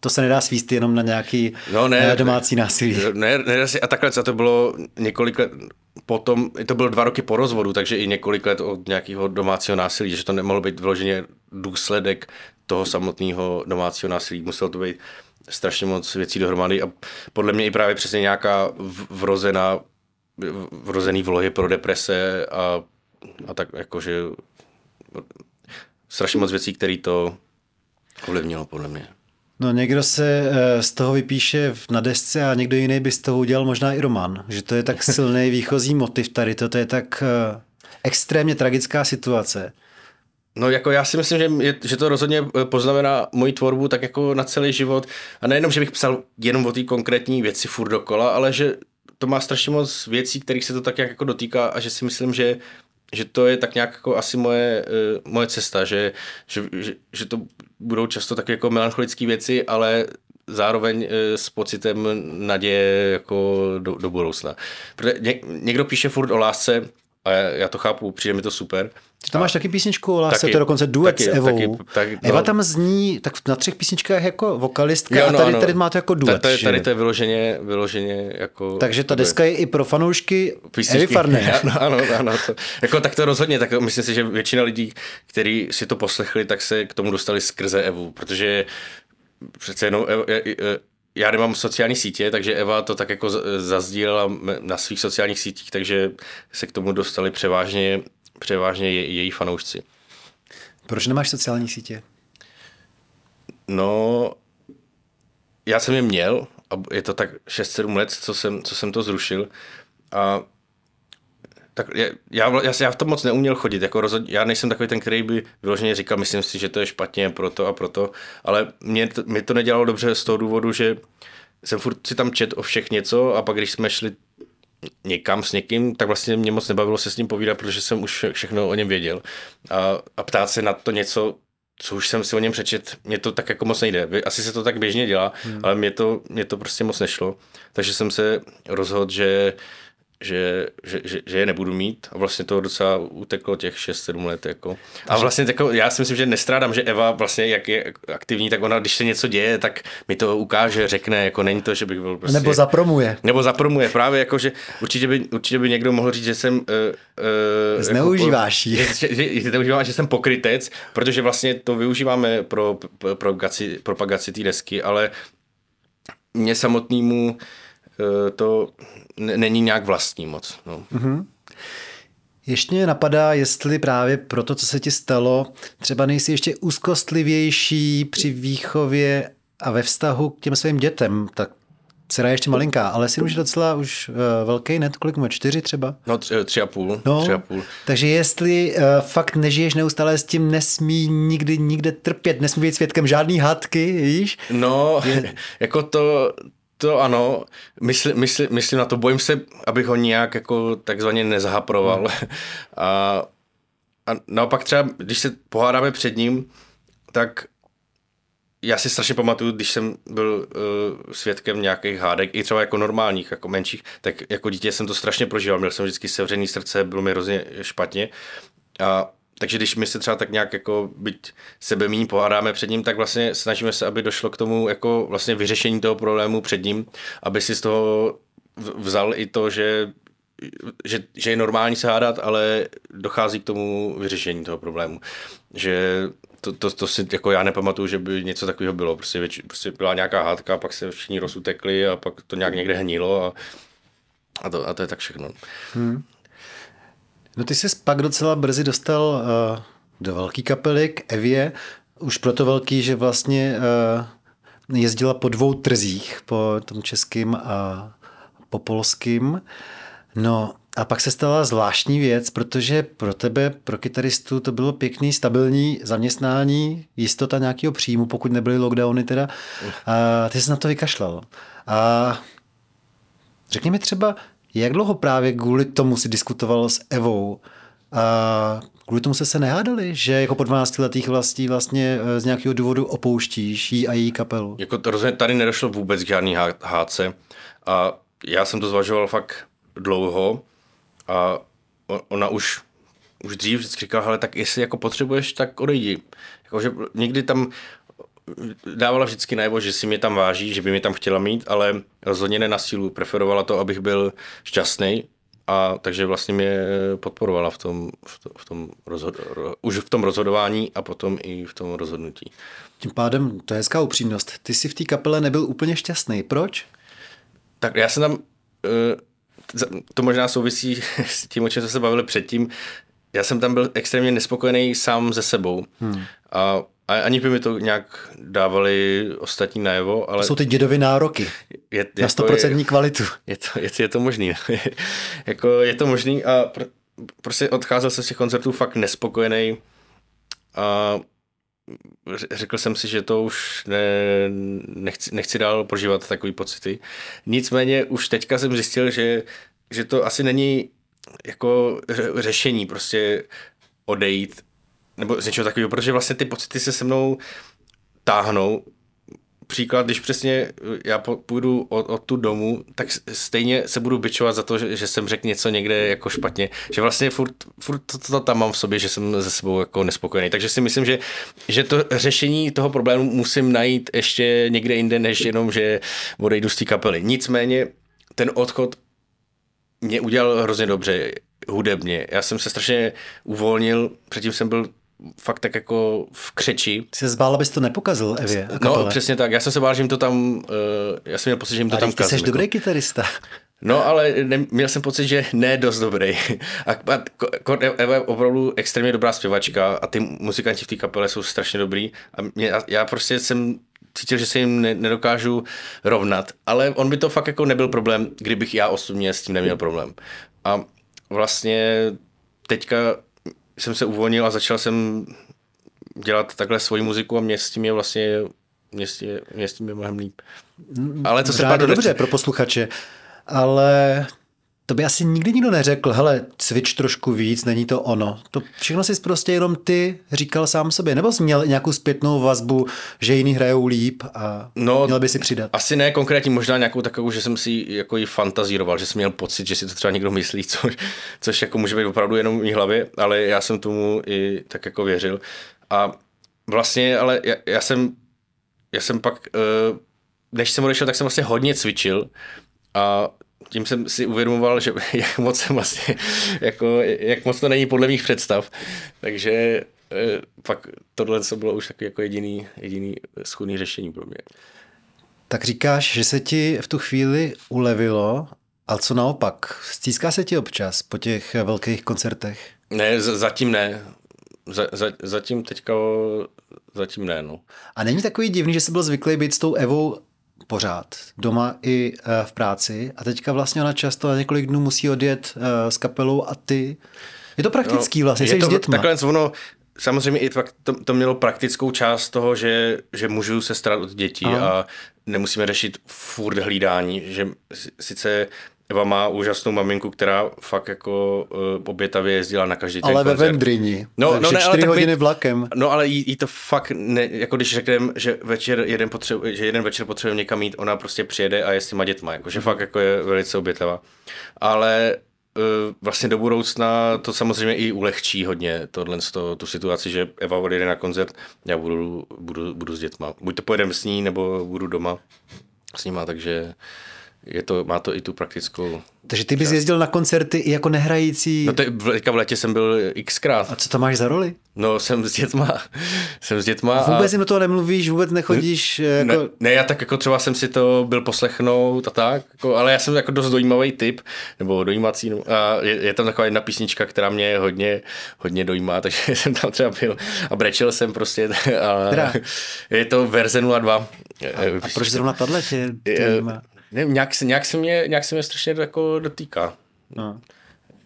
Speaker 2: To se nedá svíst jenom na nějaký no ne, eh, domácí násilí.
Speaker 1: Ne, ne, a takhle a to bylo několik let potom, to bylo dva roky po rozvodu, takže i několik let od nějakého domácího násilí, že to nemohlo být vyloženě důsledek toho samotného domácího násilí. Muselo to být strašně moc věcí dohromady a podle mě i právě přesně nějaká vrozená, vrozený vlohy pro deprese a, a tak jakože strašně moc věcí, které to ovlivnilo podle mě.
Speaker 2: No někdo se eh, z toho vypíše na desce a někdo jiný by z toho udělal možná i román. Že to je tak silný výchozí motiv tady, to, to je tak eh, extrémně tragická situace.
Speaker 1: No jako já si myslím, že, je, že to rozhodně eh, poznamená moji tvorbu tak jako na celý život. A nejenom, že bych psal jenom o té konkrétní věci furt dokola, ale že to má strašně moc věcí, kterých se to tak jako dotýká a že si myslím, že že to je tak nějak jako asi moje, uh, moje cesta, že, že, že, že to budou často tak jako melancholické věci, ale zároveň uh, s pocitem naděje jako do, do budoucna. Protože ně, někdo píše furt o lásce a já, já to chápu, přijde mi to super,
Speaker 2: ty tam máš taky písničku o lásce, taky, to je dokonce duet taky, s Evou. Taky, taky, no. Eva tam zní tak na třech písničkách jako vokalistka jo, no, a tady, tady má to jako duet.
Speaker 1: Tady, tady to je vyloženě, vyloženě jako...
Speaker 2: Takže ta deska je i pro fanoušky Evy Farné.
Speaker 1: Ano, ano, ano to, jako, tak to rozhodně, tak myslím si, že většina lidí, kteří si to poslechli, tak se k tomu dostali skrze Evu, protože přece jenom já nemám sociální sítě, takže Eva to tak jako zazdílela na svých sociálních sítích, takže se k tomu dostali převážně převážně je, její fanoušci.
Speaker 2: Proč nemáš sociální sítě?
Speaker 1: No, já jsem je měl a je to tak 6-7 let, co jsem, co jsem to zrušil a tak já, já, já v tom moc neuměl chodit, jako rozhod, já nejsem takový ten, který by vyloženě říkal, myslím si, že to je špatně proto a proto, ale mě to, mě to nedělalo dobře z toho důvodu, že jsem furt si tam čet o všech něco a pak když jsme šli někam s někým, tak vlastně mě moc nebavilo se s ním povídat, protože jsem už všechno o něm věděl. A, a ptát se na to něco co už jsem si o něm přečet, mě to tak jako moc nejde. Asi se to tak běžně dělá, hmm. ale mě to, mě to prostě moc nešlo. Takže jsem se rozhodl, že že, že, že, že je nebudu mít a vlastně to docela uteklo těch 6-7 let. Jako. A vlastně jako, já si myslím, že nestrádám, že Eva vlastně jak je aktivní, tak ona, když se něco děje, tak mi to ukáže, řekne, jako není to, že bych byl prostě...
Speaker 2: Nebo zapromuje.
Speaker 1: Nebo zapromuje, právě jako, že určitě by, určitě by někdo mohl říct, že jsem... Uh,
Speaker 2: uh, Zneužíváš
Speaker 1: jako, že, že, že, že, že jsem pokrytec, protože vlastně to využíváme pro, pro propagaci, propagaci té desky, ale mě samotnému uh, to není nějak vlastní moc. No. Mm-hmm.
Speaker 2: Ještě mě napadá, jestli právě pro to, co se ti stalo, třeba nejsi ještě úzkostlivější při výchově a ve vztahu k těm svým dětem, tak dcera je ještě malinká, ale syn už je docela už uh, velký, ne? Kolik má? Čtyři třeba?
Speaker 1: No, tři, tři a půl.
Speaker 2: No,
Speaker 1: tři a půl.
Speaker 2: Takže jestli uh, fakt nežiješ neustále s tím, nesmí nikdy nikde trpět, nesmí být svědkem žádný hádky, víš?
Speaker 1: No, je... jako to, to ano, mysl, mysl, myslím na to, bojím se, abych ho nějak jako takzvaně nezahaproval. Hmm. A, a naopak třeba, když se pohádáme před ním, tak já si strašně pamatuju, když jsem byl uh, svědkem nějakých hádek, i třeba jako normálních, jako menších, tak jako dítě jsem to strašně prožíval. Měl jsem vždycky sevřený srdce, bylo mi hrozně špatně. A takže když my se třeba tak nějak jako byť sebe míň pohádáme před ním, tak vlastně snažíme se, aby došlo k tomu jako vlastně vyřešení toho problému před ním, aby si z toho vzal i to, že že, že je normální se hádat, ale dochází k tomu vyřešení toho problému. Že to, to, to si jako já nepamatuju, že by něco takového bylo. Prostě, věč, prostě byla nějaká hádka, pak se všichni rozutekli a pak to nějak někde hnilo a, a, to, a to je tak všechno. Hmm.
Speaker 2: No ty jsi pak docela brzy dostal uh, do velké kapely k Evě, už proto velký, že vlastně uh, jezdila po dvou trzích, po tom českým a po polským. No a pak se stala zvláštní věc, protože pro tebe, pro kytaristu, to bylo pěkný, stabilní zaměstnání, jistota nějakého příjmu, pokud nebyly lockdowny teda. A ty jsi na to vykašlal. A řekni mi třeba, jak dlouho právě kvůli tomu si diskutoval s Evou a kvůli tomu se se nehádali, že jako po 12 letých vlastí vlastně eh, z nějakého důvodu opouštíš jí a její kapelu?
Speaker 1: Jako to rozhodně tady nedošlo vůbec k žádný hádce a já jsem to zvažoval fakt dlouho a ona už už dřív vždycky říkala, ale tak jestli jako potřebuješ, tak odejdi. Jakože někdy tam dávala vždycky najevo, že si mě tam váží, že by mě tam chtěla mít, ale rozhodně ne na sílu. Preferovala to, abych byl šťastný a takže vlastně mě podporovala v tom, v tom rozhod, už v tom rozhodování a potom i v tom rozhodnutí.
Speaker 2: Tím pádem to je hezká upřímnost. Ty jsi v té kapele nebyl úplně šťastný. Proč?
Speaker 1: Tak já jsem tam, eh, to možná souvisí s tím, o čem jsme se bavili předtím, já jsem tam byl extrémně nespokojený sám ze sebou. Hmm. A a ani by mi to nějak dávali ostatní najevo, ale...
Speaker 2: To jsou ty dědovy nároky je, je na 100% je, kvalitu.
Speaker 1: Je to, je, je to možný. jako je to možný a pr- prostě odcházel jsem z těch koncertů fakt nespokojený a řekl jsem si, že to už ne, nechci, nechci dál prožívat takové pocity. Nicméně už teďka jsem zjistil, že, že to asi není jako řešení prostě odejít nebo z něčeho takového, protože vlastně ty pocity se se mnou táhnou. Příklad, když přesně já půjdu od, od tu domu, tak stejně se budu byčovat za to, že, že jsem řekl něco někde jako špatně. Že vlastně furt, furt to, to, to tam mám v sobě, že jsem ze sebou jako nespokojený. Takže si myslím, že, že to řešení toho problému musím najít ještě někde jinde, než jenom, že odejdu z té kapely. Nicméně ten odchod mě udělal hrozně dobře hudebně. Já jsem se strašně uvolnil, předtím jsem byl fakt tak jako v křeči.
Speaker 2: Jsi se zbál, abys to nepokazil, Evě?
Speaker 1: No, přesně tak. Já jsem se bál, že jim to tam, uh, já jsem měl pocit, že jim to
Speaker 2: a
Speaker 1: tam
Speaker 2: kazím. Jsi jako. dobrý kytarista.
Speaker 1: No, ale ne, měl jsem pocit, že ne dost dobrý. A, a Eva je opravdu extrémně dobrá zpěvačka a ty muzikanti v té kapele jsou strašně dobrý. A mě, já prostě jsem cítil, že se jim ne, nedokážu rovnat. Ale on by to fakt jako nebyl problém, kdybych já osobně s tím neměl problém. A vlastně teďka jsem se uvolnil a začal jsem dělat takhle svoji muziku a mě s tím je vlastně mě s tím je, mě s tím je mnohem líp.
Speaker 2: Ale to se pardon, dobře pro posluchače, ale to by asi nikdy nikdo neřekl, hele, cvič trošku víc, není to ono. To všechno si prostě jenom ty říkal sám sobě. Nebo jsi měl nějakou zpětnou vazbu, že jiní hrajou líp a no, měl by si přidat?
Speaker 1: Asi ne konkrétně, možná nějakou takovou, že jsem si jako i fantazíroval, že jsem měl pocit, že si to třeba někdo myslí, což, což jako může být opravdu jenom v mý hlavě, ale já jsem tomu i tak jako věřil. A vlastně, ale já, já jsem, já jsem pak, eh, než jsem odešel, tak jsem vlastně hodně cvičil a tím jsem si uvědomoval, že jak moc jsem vlastně, jako, jak moc to není podle mých představ. Takže pak tohle co bylo už takový jako jediný, jediný schudný řešení pro mě.
Speaker 2: Tak říkáš, že se ti v tu chvíli ulevilo, ale co naopak? Stýská se ti občas po těch velkých koncertech?
Speaker 1: Ne, z- zatím ne. Za, za, zatím teďka, zatím ne, no.
Speaker 2: A není takový divný, že jsi byl zvyklý být s tou Evou pořád, doma i eh, v práci a teďka vlastně ona často na několik dnů musí odjet eh, s kapelou a ty. Je to praktický no, vlastně, je to, s dětma.
Speaker 1: Takhle ono, samozřejmě i to, to mělo praktickou část toho, že, že můžu se starat od dětí Aha. a nemusíme řešit furt hlídání, že sice Eva má úžasnou maminku, která fakt jako uh, obětavě jezdila na každý ten
Speaker 2: Ale
Speaker 1: koncert.
Speaker 2: ve Vendrini. No, no ne, ale hodiny my, vlakem.
Speaker 1: No ale jí, jí, to fakt, ne, jako když řekneme, že večer jeden, potřebu, že jeden večer potřebuje někam jít, ona prostě přijede a je s těma dětma, jako, že fakt jako je velice obětavá. Ale uh, vlastně do budoucna to samozřejmě i ulehčí hodně tohle, to, tu situaci, že Eva odjede na koncert, já budu, budu, budu s dětma. Buď to pojedeme s ní, nebo budu doma s nima, takže je to, má to i tu praktickou
Speaker 2: takže ty bys jezdil na koncerty i jako nehrající?
Speaker 1: No teďka v letě jsem byl xkrát.
Speaker 2: A co tam máš za roli?
Speaker 1: No jsem s dětma. jsem s dětma.
Speaker 2: Vůbec a... jim do toho nemluvíš, vůbec nechodíš?
Speaker 1: Jako... Ne, ne, já tak jako třeba jsem si to byl poslechnout a tak, jako, ale já jsem jako dost dojímavý typ, nebo dojímací. No, a je, je, tam taková jedna písnička, která mě hodně, hodně dojímá, takže jsem tam třeba byl a brečel jsem prostě. A, je to verze 02. A,
Speaker 2: a proč zrovna tahle tě dojímá?
Speaker 1: Ne, nějak, se, nějak, se mě, nějak se mě strašně jako dotýká. No.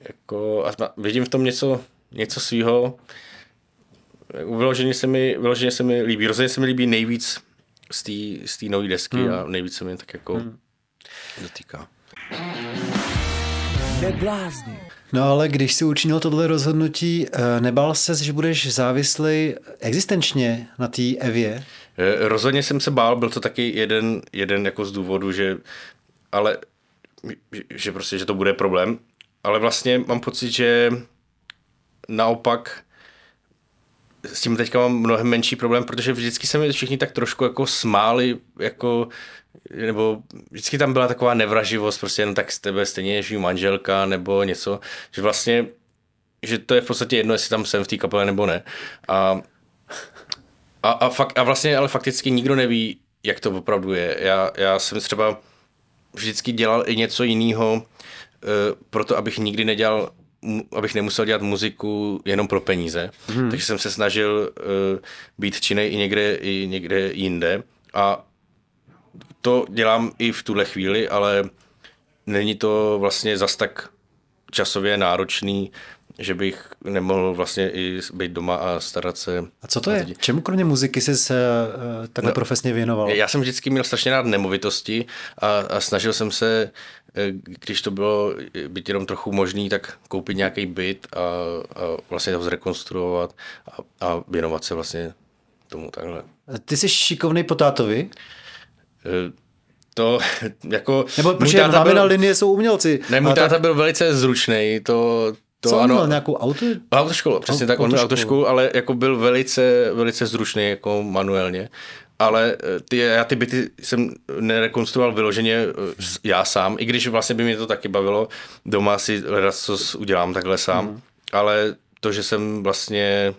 Speaker 1: Jako, a vidím v tom něco, něco svýho. Vyloženě se, mi, vyloženě se mi líbí. Rozhodně se mi líbí nejvíc z té nové desky hmm. a nejvíc se mi tak jako hmm. dotýká.
Speaker 2: Neblázni. No ale když si učinil tohle rozhodnutí, eh, nebál se, že budeš závislý existenčně na té Evě?
Speaker 1: Eh, rozhodně jsem se bál, byl to taky jeden, jeden jako z důvodů, že ale že prostě, že to bude problém. Ale vlastně mám pocit, že naopak s tím teďka mám mnohem menší problém, protože vždycky se mi všichni tak trošku jako smáli, jako, nebo vždycky tam byla taková nevraživost, prostě jenom tak z tebe stejně je manželka nebo něco, že vlastně, že to je v podstatě jedno, jestli tam jsem v té kapele nebo ne. A a, a, fakt, a vlastně ale fakticky nikdo neví, jak to opravdu je. Já, já jsem třeba vždycky dělal i něco jiného, uh, proto abych nikdy nedělal abych nemusel dělat muziku jenom pro peníze. Hmm. Takže jsem se snažil uh, být činej i někde, i někde jinde. A to dělám i v tuhle chvíli, ale není to vlastně zas tak časově náročný, že bych nemohl vlastně i být doma a starat se.
Speaker 2: A co to je? Lidi. Čemu kromě muziky jsi se uh, takhle no, profesně věnoval?
Speaker 1: Já jsem vždycky měl strašně rád nemovitosti a, a snažil jsem se, eh, když to bylo být jenom trochu možný, tak koupit nějaký byt a, a vlastně ho zrekonstruovat a, a věnovat se vlastně tomu takhle.
Speaker 2: Ty jsi šikovný po tátovi?
Speaker 1: Uh, to jako...
Speaker 2: Nebo protože byl, na linie jsou umělci.
Speaker 1: Ne, můj táta tak... byl velice zručný, to,
Speaker 2: to Co ano, měl nějakou auto?
Speaker 1: Autoškolu, přesně tak, on měl autoškolu, ale jako byl velice, velice zručný jako manuálně. Ale eh, ty, já ty byty jsem nerekonstruoval vyloženě eh, já sám, i když vlastně by mě to taky bavilo. Doma si hledat, co udělám takhle sám. Hmm. Ale to, že jsem vlastně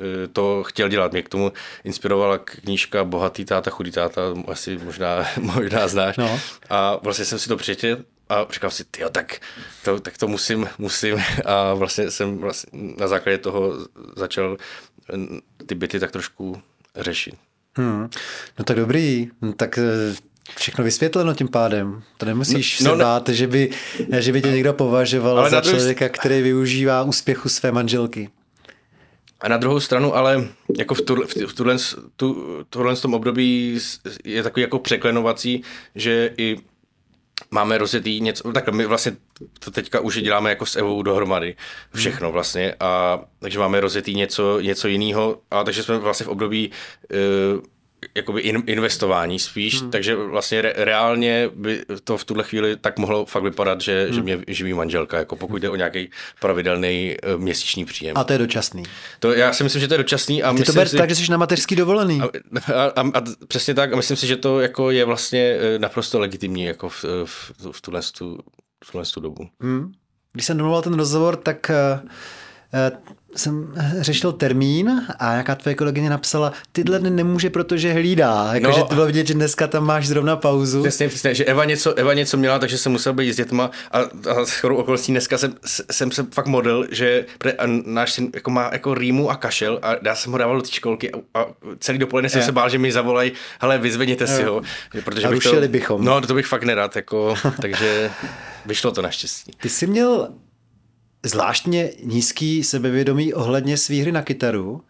Speaker 1: eh, to chtěl dělat. Mě k tomu inspirovala knížka Bohatý táta, chudý táta, asi možná, možná znáš. No. A vlastně jsem si to přečetl a říkal si, tyjo, tak to, tak to musím, musím a vlastně jsem vlastně na základě toho začal ty byty tak trošku řešit.
Speaker 2: Hmm. No tak dobrý, no, tak eh, všechno vysvětleno tím pádem. To nemusíš no, se no, bát, že by, že by tě někdo považoval ale za člověka, který využívá úspěchu své manželky.
Speaker 1: A na druhou stranu, ale jako v, tuhle, v tuhle, tu, tuhle tom období je takový jako překlenovací, že i máme rozjetý něco, tak my vlastně to teďka už děláme jako s Evou dohromady. Všechno vlastně. A takže máme rozjetý něco, něco jiného. A takže jsme vlastně v období uh, jakoby in, investování spíš, hmm. takže vlastně re, reálně by to v tuhle chvíli tak mohlo fakt vypadat, že, hmm. že mě živí manželka, jako pokud jde o nějaký pravidelný uh, měsíční příjem.
Speaker 2: A to je dočasný.
Speaker 1: To, já si myslím, že to je dočasný. A
Speaker 2: Ty to ber si, tak, že jsi na mateřský dovolený.
Speaker 1: A, a, a, a, přesně tak a myslím si, že to jako je vlastně naprosto legitimní jako v, v, v tuhle, tu, v tuhle tu dobu. Hmm.
Speaker 2: Když jsem domluval ten rozhovor, tak uh, jsem řešil termín a nějaká tvoje kolegyně napsala, tyhle dny nemůže, protože hlídá. Jakože no, to bylo vidět, že dneska tam máš zrovna pauzu.
Speaker 1: Přesně, přesně, že Eva něco, Eva něco měla, takže jsem musel být s dětma a, a s chorou okolností dneska jsem, jsem se fakt model, že náš syn jako má jako rýmu a kašel a já jsem ho dával do té školky a, a celý dopoledne jsem je. se bál, že mi zavolají, hele, vyzvedněte si ho.
Speaker 2: Protože a bych to, bychom.
Speaker 1: No, to bych fakt nerad, jako, takže vyšlo to naštěstí.
Speaker 2: Ty jsi měl zvláštně nízký sebevědomí ohledně svý hry na kytaru,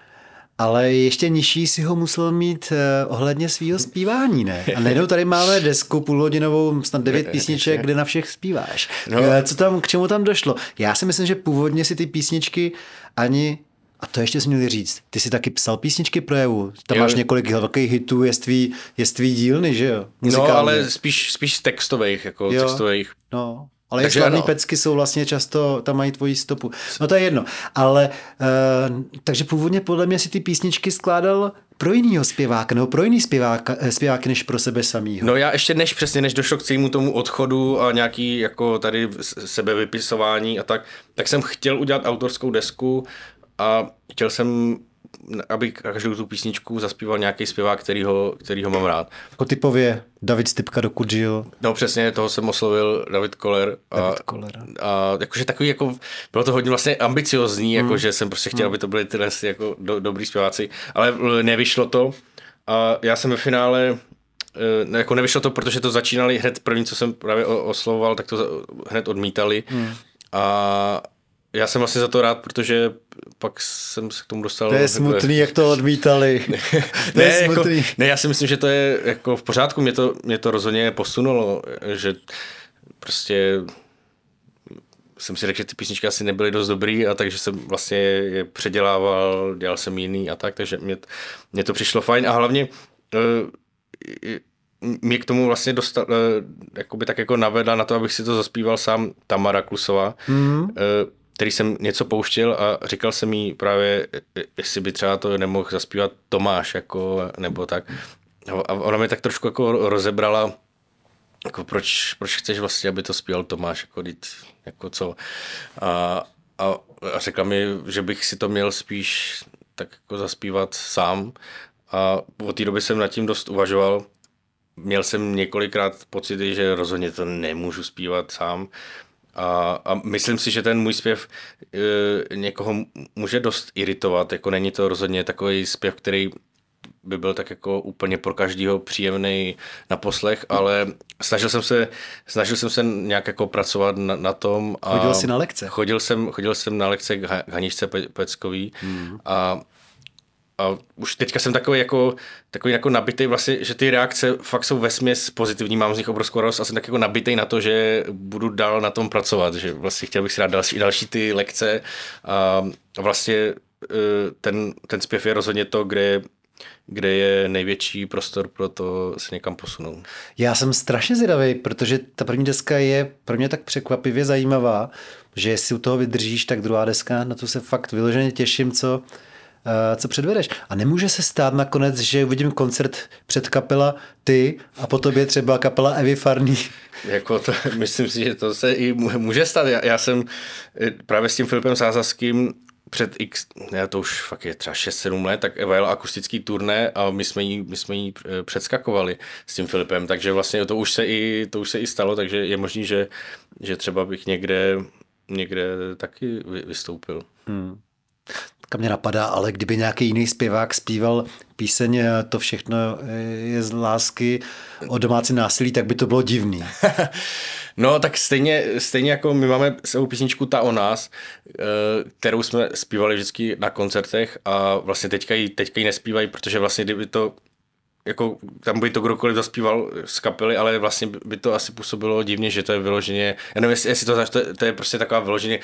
Speaker 2: ale ještě nižší si ho musel mít eh, ohledně svého zpívání, ne? A najednou tady máme desku půlhodinovou, snad devět písniček, kde na všech zpíváš. No. Eh, co tam, k čemu tam došlo? Já si myslím, že původně si ty písničky ani a to ještě jsi měli říct. Ty jsi taky psal písničky projevu. Tam jo. máš několik velkých hitů, je tvý, je tvý dílny, že jo?
Speaker 1: Muzikálně. No, ale spíš, spíš textových, jako jo. textových.
Speaker 2: No, ale Takže slavný ano. pecky jsou vlastně často, tam mají tvoji stopu. No to je jedno. Ale, uh, takže původně podle mě si ty písničky skládal pro jinýho zpěváka nebo pro jiný zpěváka, eh, zpěváky než pro sebe samýho.
Speaker 1: No já ještě než přesně, než došlo k celému tomu odchodu a nějaký jako tady sebevypisování a tak, tak jsem chtěl udělat autorskou desku a chtěl jsem aby každou tu písničku zaspíval nějaký zpěvák, který ho, který ho mám rád.
Speaker 2: Jako typově David Stipka do Kudžil.
Speaker 1: No přesně, toho jsem oslovil, David Koller. A,
Speaker 2: David Koller.
Speaker 1: A jakože takový, jako, bylo to hodně vlastně ambiciozní, mm. jakože jsem prostě chtěl, mm. aby to byly tyhle jako do, dobrý zpěváci, ale nevyšlo to. A já jsem ve finále eh, jako nevyšlo to, protože to začínali hned první, co jsem právě oslovoval, tak to hned odmítali. Mm. A já jsem vlastně za to rád, protože pak jsem se k tomu dostal.
Speaker 2: To je smutný, jak to odmítali.
Speaker 1: to ne, je Jako, ne, já si myslím, že to je jako v pořádku, mě to, mě to rozhodně posunulo, že prostě jsem si řekl, že ty písničky asi nebyly dost dobrý a takže jsem vlastně je předělával, dělal jsem jiný a tak, takže mě, mě to přišlo fajn a hlavně uh, mě k tomu vlastně dostal, uh, jakoby tak jako navedla na to, abych si to zaspíval sám Tamara Klusová. Mm-hmm. Který jsem něco pouštěl a říkal jsem jí právě, jestli by třeba to nemohl zaspívat Tomáš, jako, nebo tak. A ona mi tak trošku jako rozebrala, jako proč, proč chceš vlastně, aby to zpíval Tomáš, jako, jako co. A, a, a řekla mi, že bych si to měl spíš tak jako zaspívat sám. A od té doby jsem nad tím dost uvažoval. Měl jsem několikrát pocity, že rozhodně to nemůžu zpívat sám. A, a myslím si, že ten můj zpěv e, někoho může dost iritovat, jako není to rozhodně takový zpěv, který by byl tak jako úplně pro každýho příjemný na poslech, ale snažil jsem se, snažil jsem se nějak jako pracovat na, na tom.
Speaker 2: A chodil jsi na lekce?
Speaker 1: Chodil jsem, chodil jsem na lekce k Haničce Peckový hmm. a a už teďka jsem takový jako, takový jako nabitý vlastně, že ty reakce fakt jsou vesměs pozitivní, mám z nich obrovskou radost a jsem tak jako nabitý na to, že budu dál na tom pracovat, že vlastně chtěl bych si dát další, další ty lekce a vlastně e, ten, ten zpěv je rozhodně to, kde kde je největší prostor pro to se někam posunout.
Speaker 2: Já jsem strašně zvědavý, protože ta první deska je pro mě tak překvapivě zajímavá, že jestli u toho vydržíš, tak druhá deska, na to se fakt vyloženě těším, co, co předvedeš. A nemůže se stát nakonec, že uvidím koncert před kapela ty a po tobě třeba kapela Evy Farný.
Speaker 1: Jako to, myslím si, že to se i může stát. Já, já jsem eh, právě s tím Filipem Sázaským před x, ne, to už fakt je třeba 6-7 let, tak Eva jela akustický turné a my jsme jí, my jsme jí eh, předskakovali s tím Filipem, takže vlastně to už se i, to už se i stalo, takže je možný, že, že třeba bych někde, někde taky vystoupil. Hmm
Speaker 2: kam mě napadá, ale kdyby nějaký jiný zpěvák zpíval píseň eh, To všechno je z lásky o domácí násilí, tak by to bylo divný.
Speaker 1: no tak stejně, stejně jako my máme svou písničku Ta o nás, eh, kterou jsme zpívali vždycky na koncertech a vlastně teďka ji, teďka ji nespívají, protože vlastně kdyby to jako tam by to kdokoliv zaspíval z kapely, ale vlastně by to asi působilo divně, že to je vyloženě, já nevím, jestli, jestli to, to, je, to je prostě taková vyloženě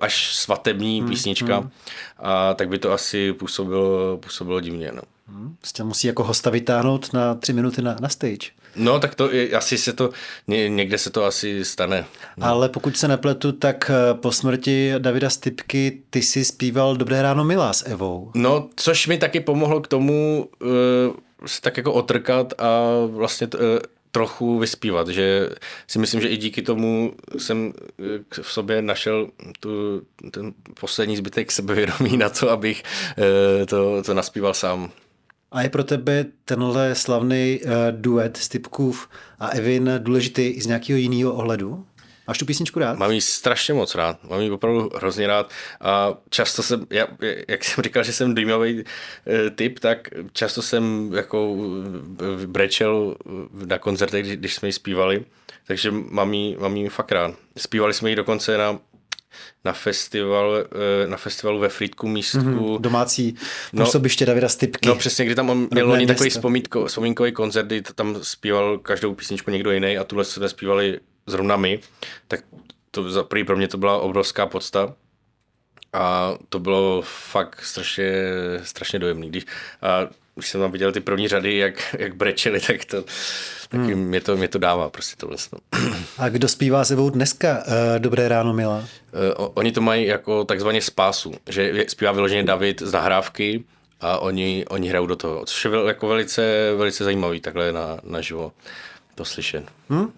Speaker 1: až svatební hmm, písnička, hmm. a tak by to asi působilo, působilo divně. No.
Speaker 2: Hmm. Prostě musí jako hosta vytáhnout na tři minuty na, na stage.
Speaker 1: No, tak to je, asi se to, ně, někde se to asi stane. No.
Speaker 2: Ale pokud se nepletu, tak eh, po smrti Davida Stipky ty si zpíval Dobré ráno milá s Evou.
Speaker 1: No, což mi taky pomohlo k tomu uh, se tak jako otrkat a vlastně uh, trochu vyspívat, že si myslím, že i díky tomu jsem v sobě našel tu, ten poslední zbytek sebevědomí na to, abych to, to naspíval sám.
Speaker 2: A je pro tebe tenhle slavný duet Stipkův a Evin důležitý i z nějakého jiného ohledu? Máš tu písničku rád?
Speaker 1: Mám ji strašně moc rád, mám ji opravdu hrozně rád a často jsem, já, jak jsem říkal, že jsem dýmový e, typ, tak často jsem jako brečel na koncertech, když, jsme ji zpívali, takže mám ji, mám ji fakt rád. Zpívali jsme ji dokonce na na, festival, eh, na festivalu ve Frýdku místku. Mm-hmm,
Speaker 2: domácí no, působiště Davida Stipky.
Speaker 1: No přesně, kdy tam on měl loni takový vzpomínko, vzpomínkový koncert, kdy tam zpíval každou písničku někdo jiný a tuhle jsme zpívali zrovna my, tak to za prvý pro mě to byla obrovská podsta. A to bylo fakt strašně, strašně dojemný. Když, a když jsem tam viděl ty první řady, jak, jak brečeli, tak to, tak hmm. mě, to, mě to dává prostě to vlastně.
Speaker 2: A kdo zpívá sebou dneska uh, Dobré ráno, Mila? Uh,
Speaker 1: oni to mají jako takzvaně spásu, že zpívá vyloženě David z nahrávky a oni, oni hrajou do toho, což je jako velice, velice zajímavý takhle na, naživo to slyšet. Hmm.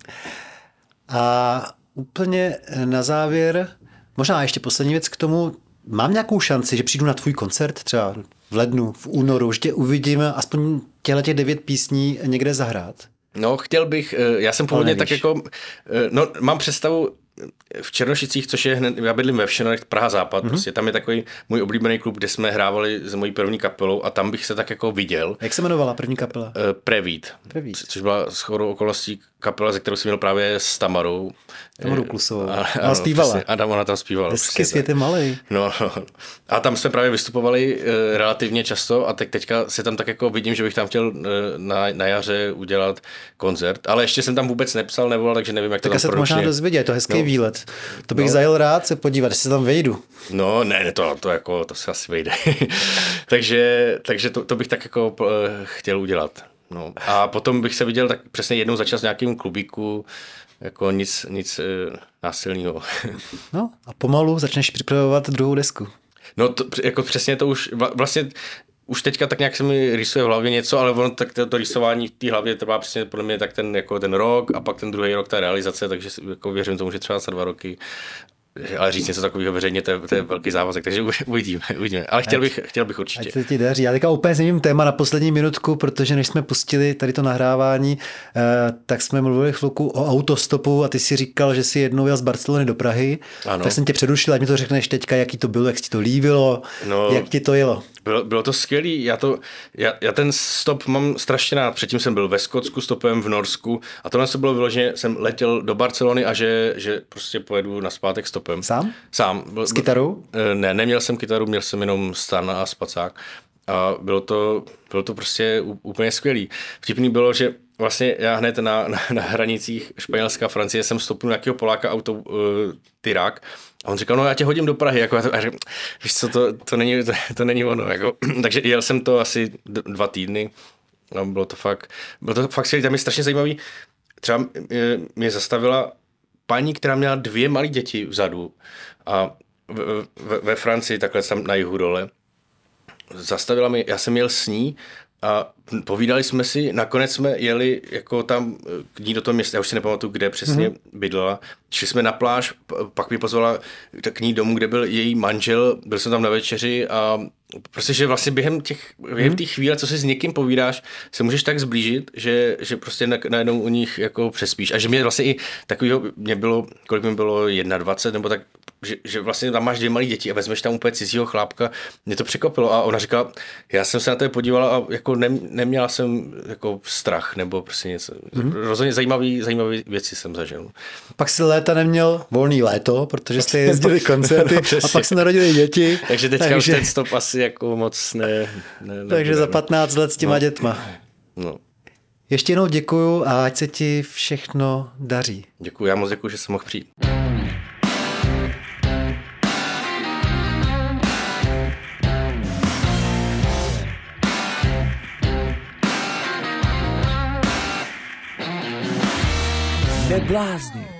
Speaker 2: A úplně na závěr, možná ještě poslední věc k tomu, mám nějakou šanci, že přijdu na tvůj koncert třeba v lednu, v únoru, že tě uvidíme aspoň těhle těch devět písní někde zahrát?
Speaker 1: No, chtěl bych, eh, já jsem původně tak jako, eh, no, mám představu, v Černošicích, což je hned, já bydlím ve Všenorech, Praha Západ, mm-hmm. prostě tam je takový můj oblíbený klub, kde jsme hrávali s mojí první kapelou a tam bych se tak jako viděl.
Speaker 2: Jak se jmenovala první kapela? Uh,
Speaker 1: Prevít, Prevít. což byla shodou okolností kapela, ze kterou jsem měl právě s Tamarou.
Speaker 2: Tamarou Klusovou. A, a, a zpívala.
Speaker 1: A tam ona tam zpívala.
Speaker 2: Svět je malý.
Speaker 1: No, a tam jsme právě vystupovali uh, relativně často a teď teďka se tam tak jako vidím, že bych tam chtěl uh, na, na jaře udělat koncert, ale ještě jsem tam vůbec nepsal, nevolal, takže nevím, jak to tak
Speaker 2: tam se to možná dozvědět, je to hezký no. výlet. To bych no. zajel rád se podívat, jestli se tam vejdu.
Speaker 1: No, ne, to, to, jako, to se asi vejde. takže takže to, to bych tak jako uh, chtěl udělat. No. A potom bych se viděl tak přesně jednou za čas v nějakým klubíku, jako nic, nic uh, násilného.
Speaker 2: no a pomalu začneš připravovat druhou desku.
Speaker 1: No to, jako přesně to už, vlastně už teďka tak nějak se mi rýsuje v hlavě něco, ale ono tak to, to rýsování v té hlavě trvá přesně podle mě tak ten, jako ten rok a pak ten druhý rok ta realizace, takže jako věřím tomu, že třeba za dva roky ale říct něco takového veřejně, to je, to je velký závazek, takže uvidíme, uvidíme. Ale chtěl bych, chtěl bych určitě.
Speaker 2: Ať se ti daří. Já teďka úplně změním téma na poslední minutku, protože než jsme pustili tady to nahrávání, eh, tak jsme mluvili chvilku o autostopu a ty si říkal, že si jednou jel z Barcelony do Prahy. Ano. Tak jsem tě předušil, ať mi to řekneš teďka, jaký to bylo, jak ti to líbilo, no, jak ti to jelo.
Speaker 1: Bylo, bylo to skvělý, já, to, já, já ten stop mám strašně rád. Předtím jsem byl ve Skotsku stopem, v Norsku a tohle se bylo vyloženě, jsem letěl do Barcelony a že, že prostě pojedu na zpátek stopem.
Speaker 2: Sám?
Speaker 1: Sám.
Speaker 2: Byl, S kytarou?
Speaker 1: Eh, ne, neměl jsem kytaru, měl jsem jenom stan a spacák. A bylo to, bylo to prostě úplně skvělý. Vtipný bylo, že vlastně já hned na, na, na hranicích Španělska a Francie jsem stopnul nějakého Poláka auto uh, Tyrák a on říkal, no já tě hodím do Prahy, jako, a řekl, víš co, to, to, není, to, to není ono, jako. takže jel jsem to asi dva týdny. A bylo to fakt, bylo to fakt skvělý, tam je strašně zajímavý, třeba mě zastavila paní, která měla dvě malé děti vzadu a ve, ve Francii, takhle tam na jihu dole, zastavila mi, já jsem jel s ní a povídali jsme si, nakonec jsme jeli jako tam k ní do toho města, já už si nepamatuju, kde přesně mm-hmm. bydlela. Šli jsme na pláž, pak mi pozvala k ní domů, kde byl její manžel, byl jsem tam na večeři a prostě, že vlastně během těch, během mm-hmm. těch chvíle, co si s někým povídáš, se můžeš tak zblížit, že, že prostě najednou u nich jako přespíš. A že mě vlastně i takového, mě bylo, kolik mi bylo, 21, nebo tak že, že vlastně tam máš dvě malé děti a vezmeš tam úplně cizího chlápka. Mě to překvapilo a ona říkala, já jsem se na to podívala a jako ne, neměla jsem jako strach nebo prostě něco. Mm-hmm. Rozhodně zajímavý, zajímavý věci jsem zažil.
Speaker 2: Pak si léta neměl volný léto, protože jste jezdili koncerty no, a pak se narodili děti.
Speaker 1: takže teďka takže... už ten stop asi jako moc ne... ne
Speaker 2: takže za 15 let s těma no. dětma.
Speaker 1: No.
Speaker 2: Ještě jednou děkuju a ať se ti všechno daří.
Speaker 1: Děkuji, já moc děkuji, že jsem mohl přijít.
Speaker 3: Neblázni.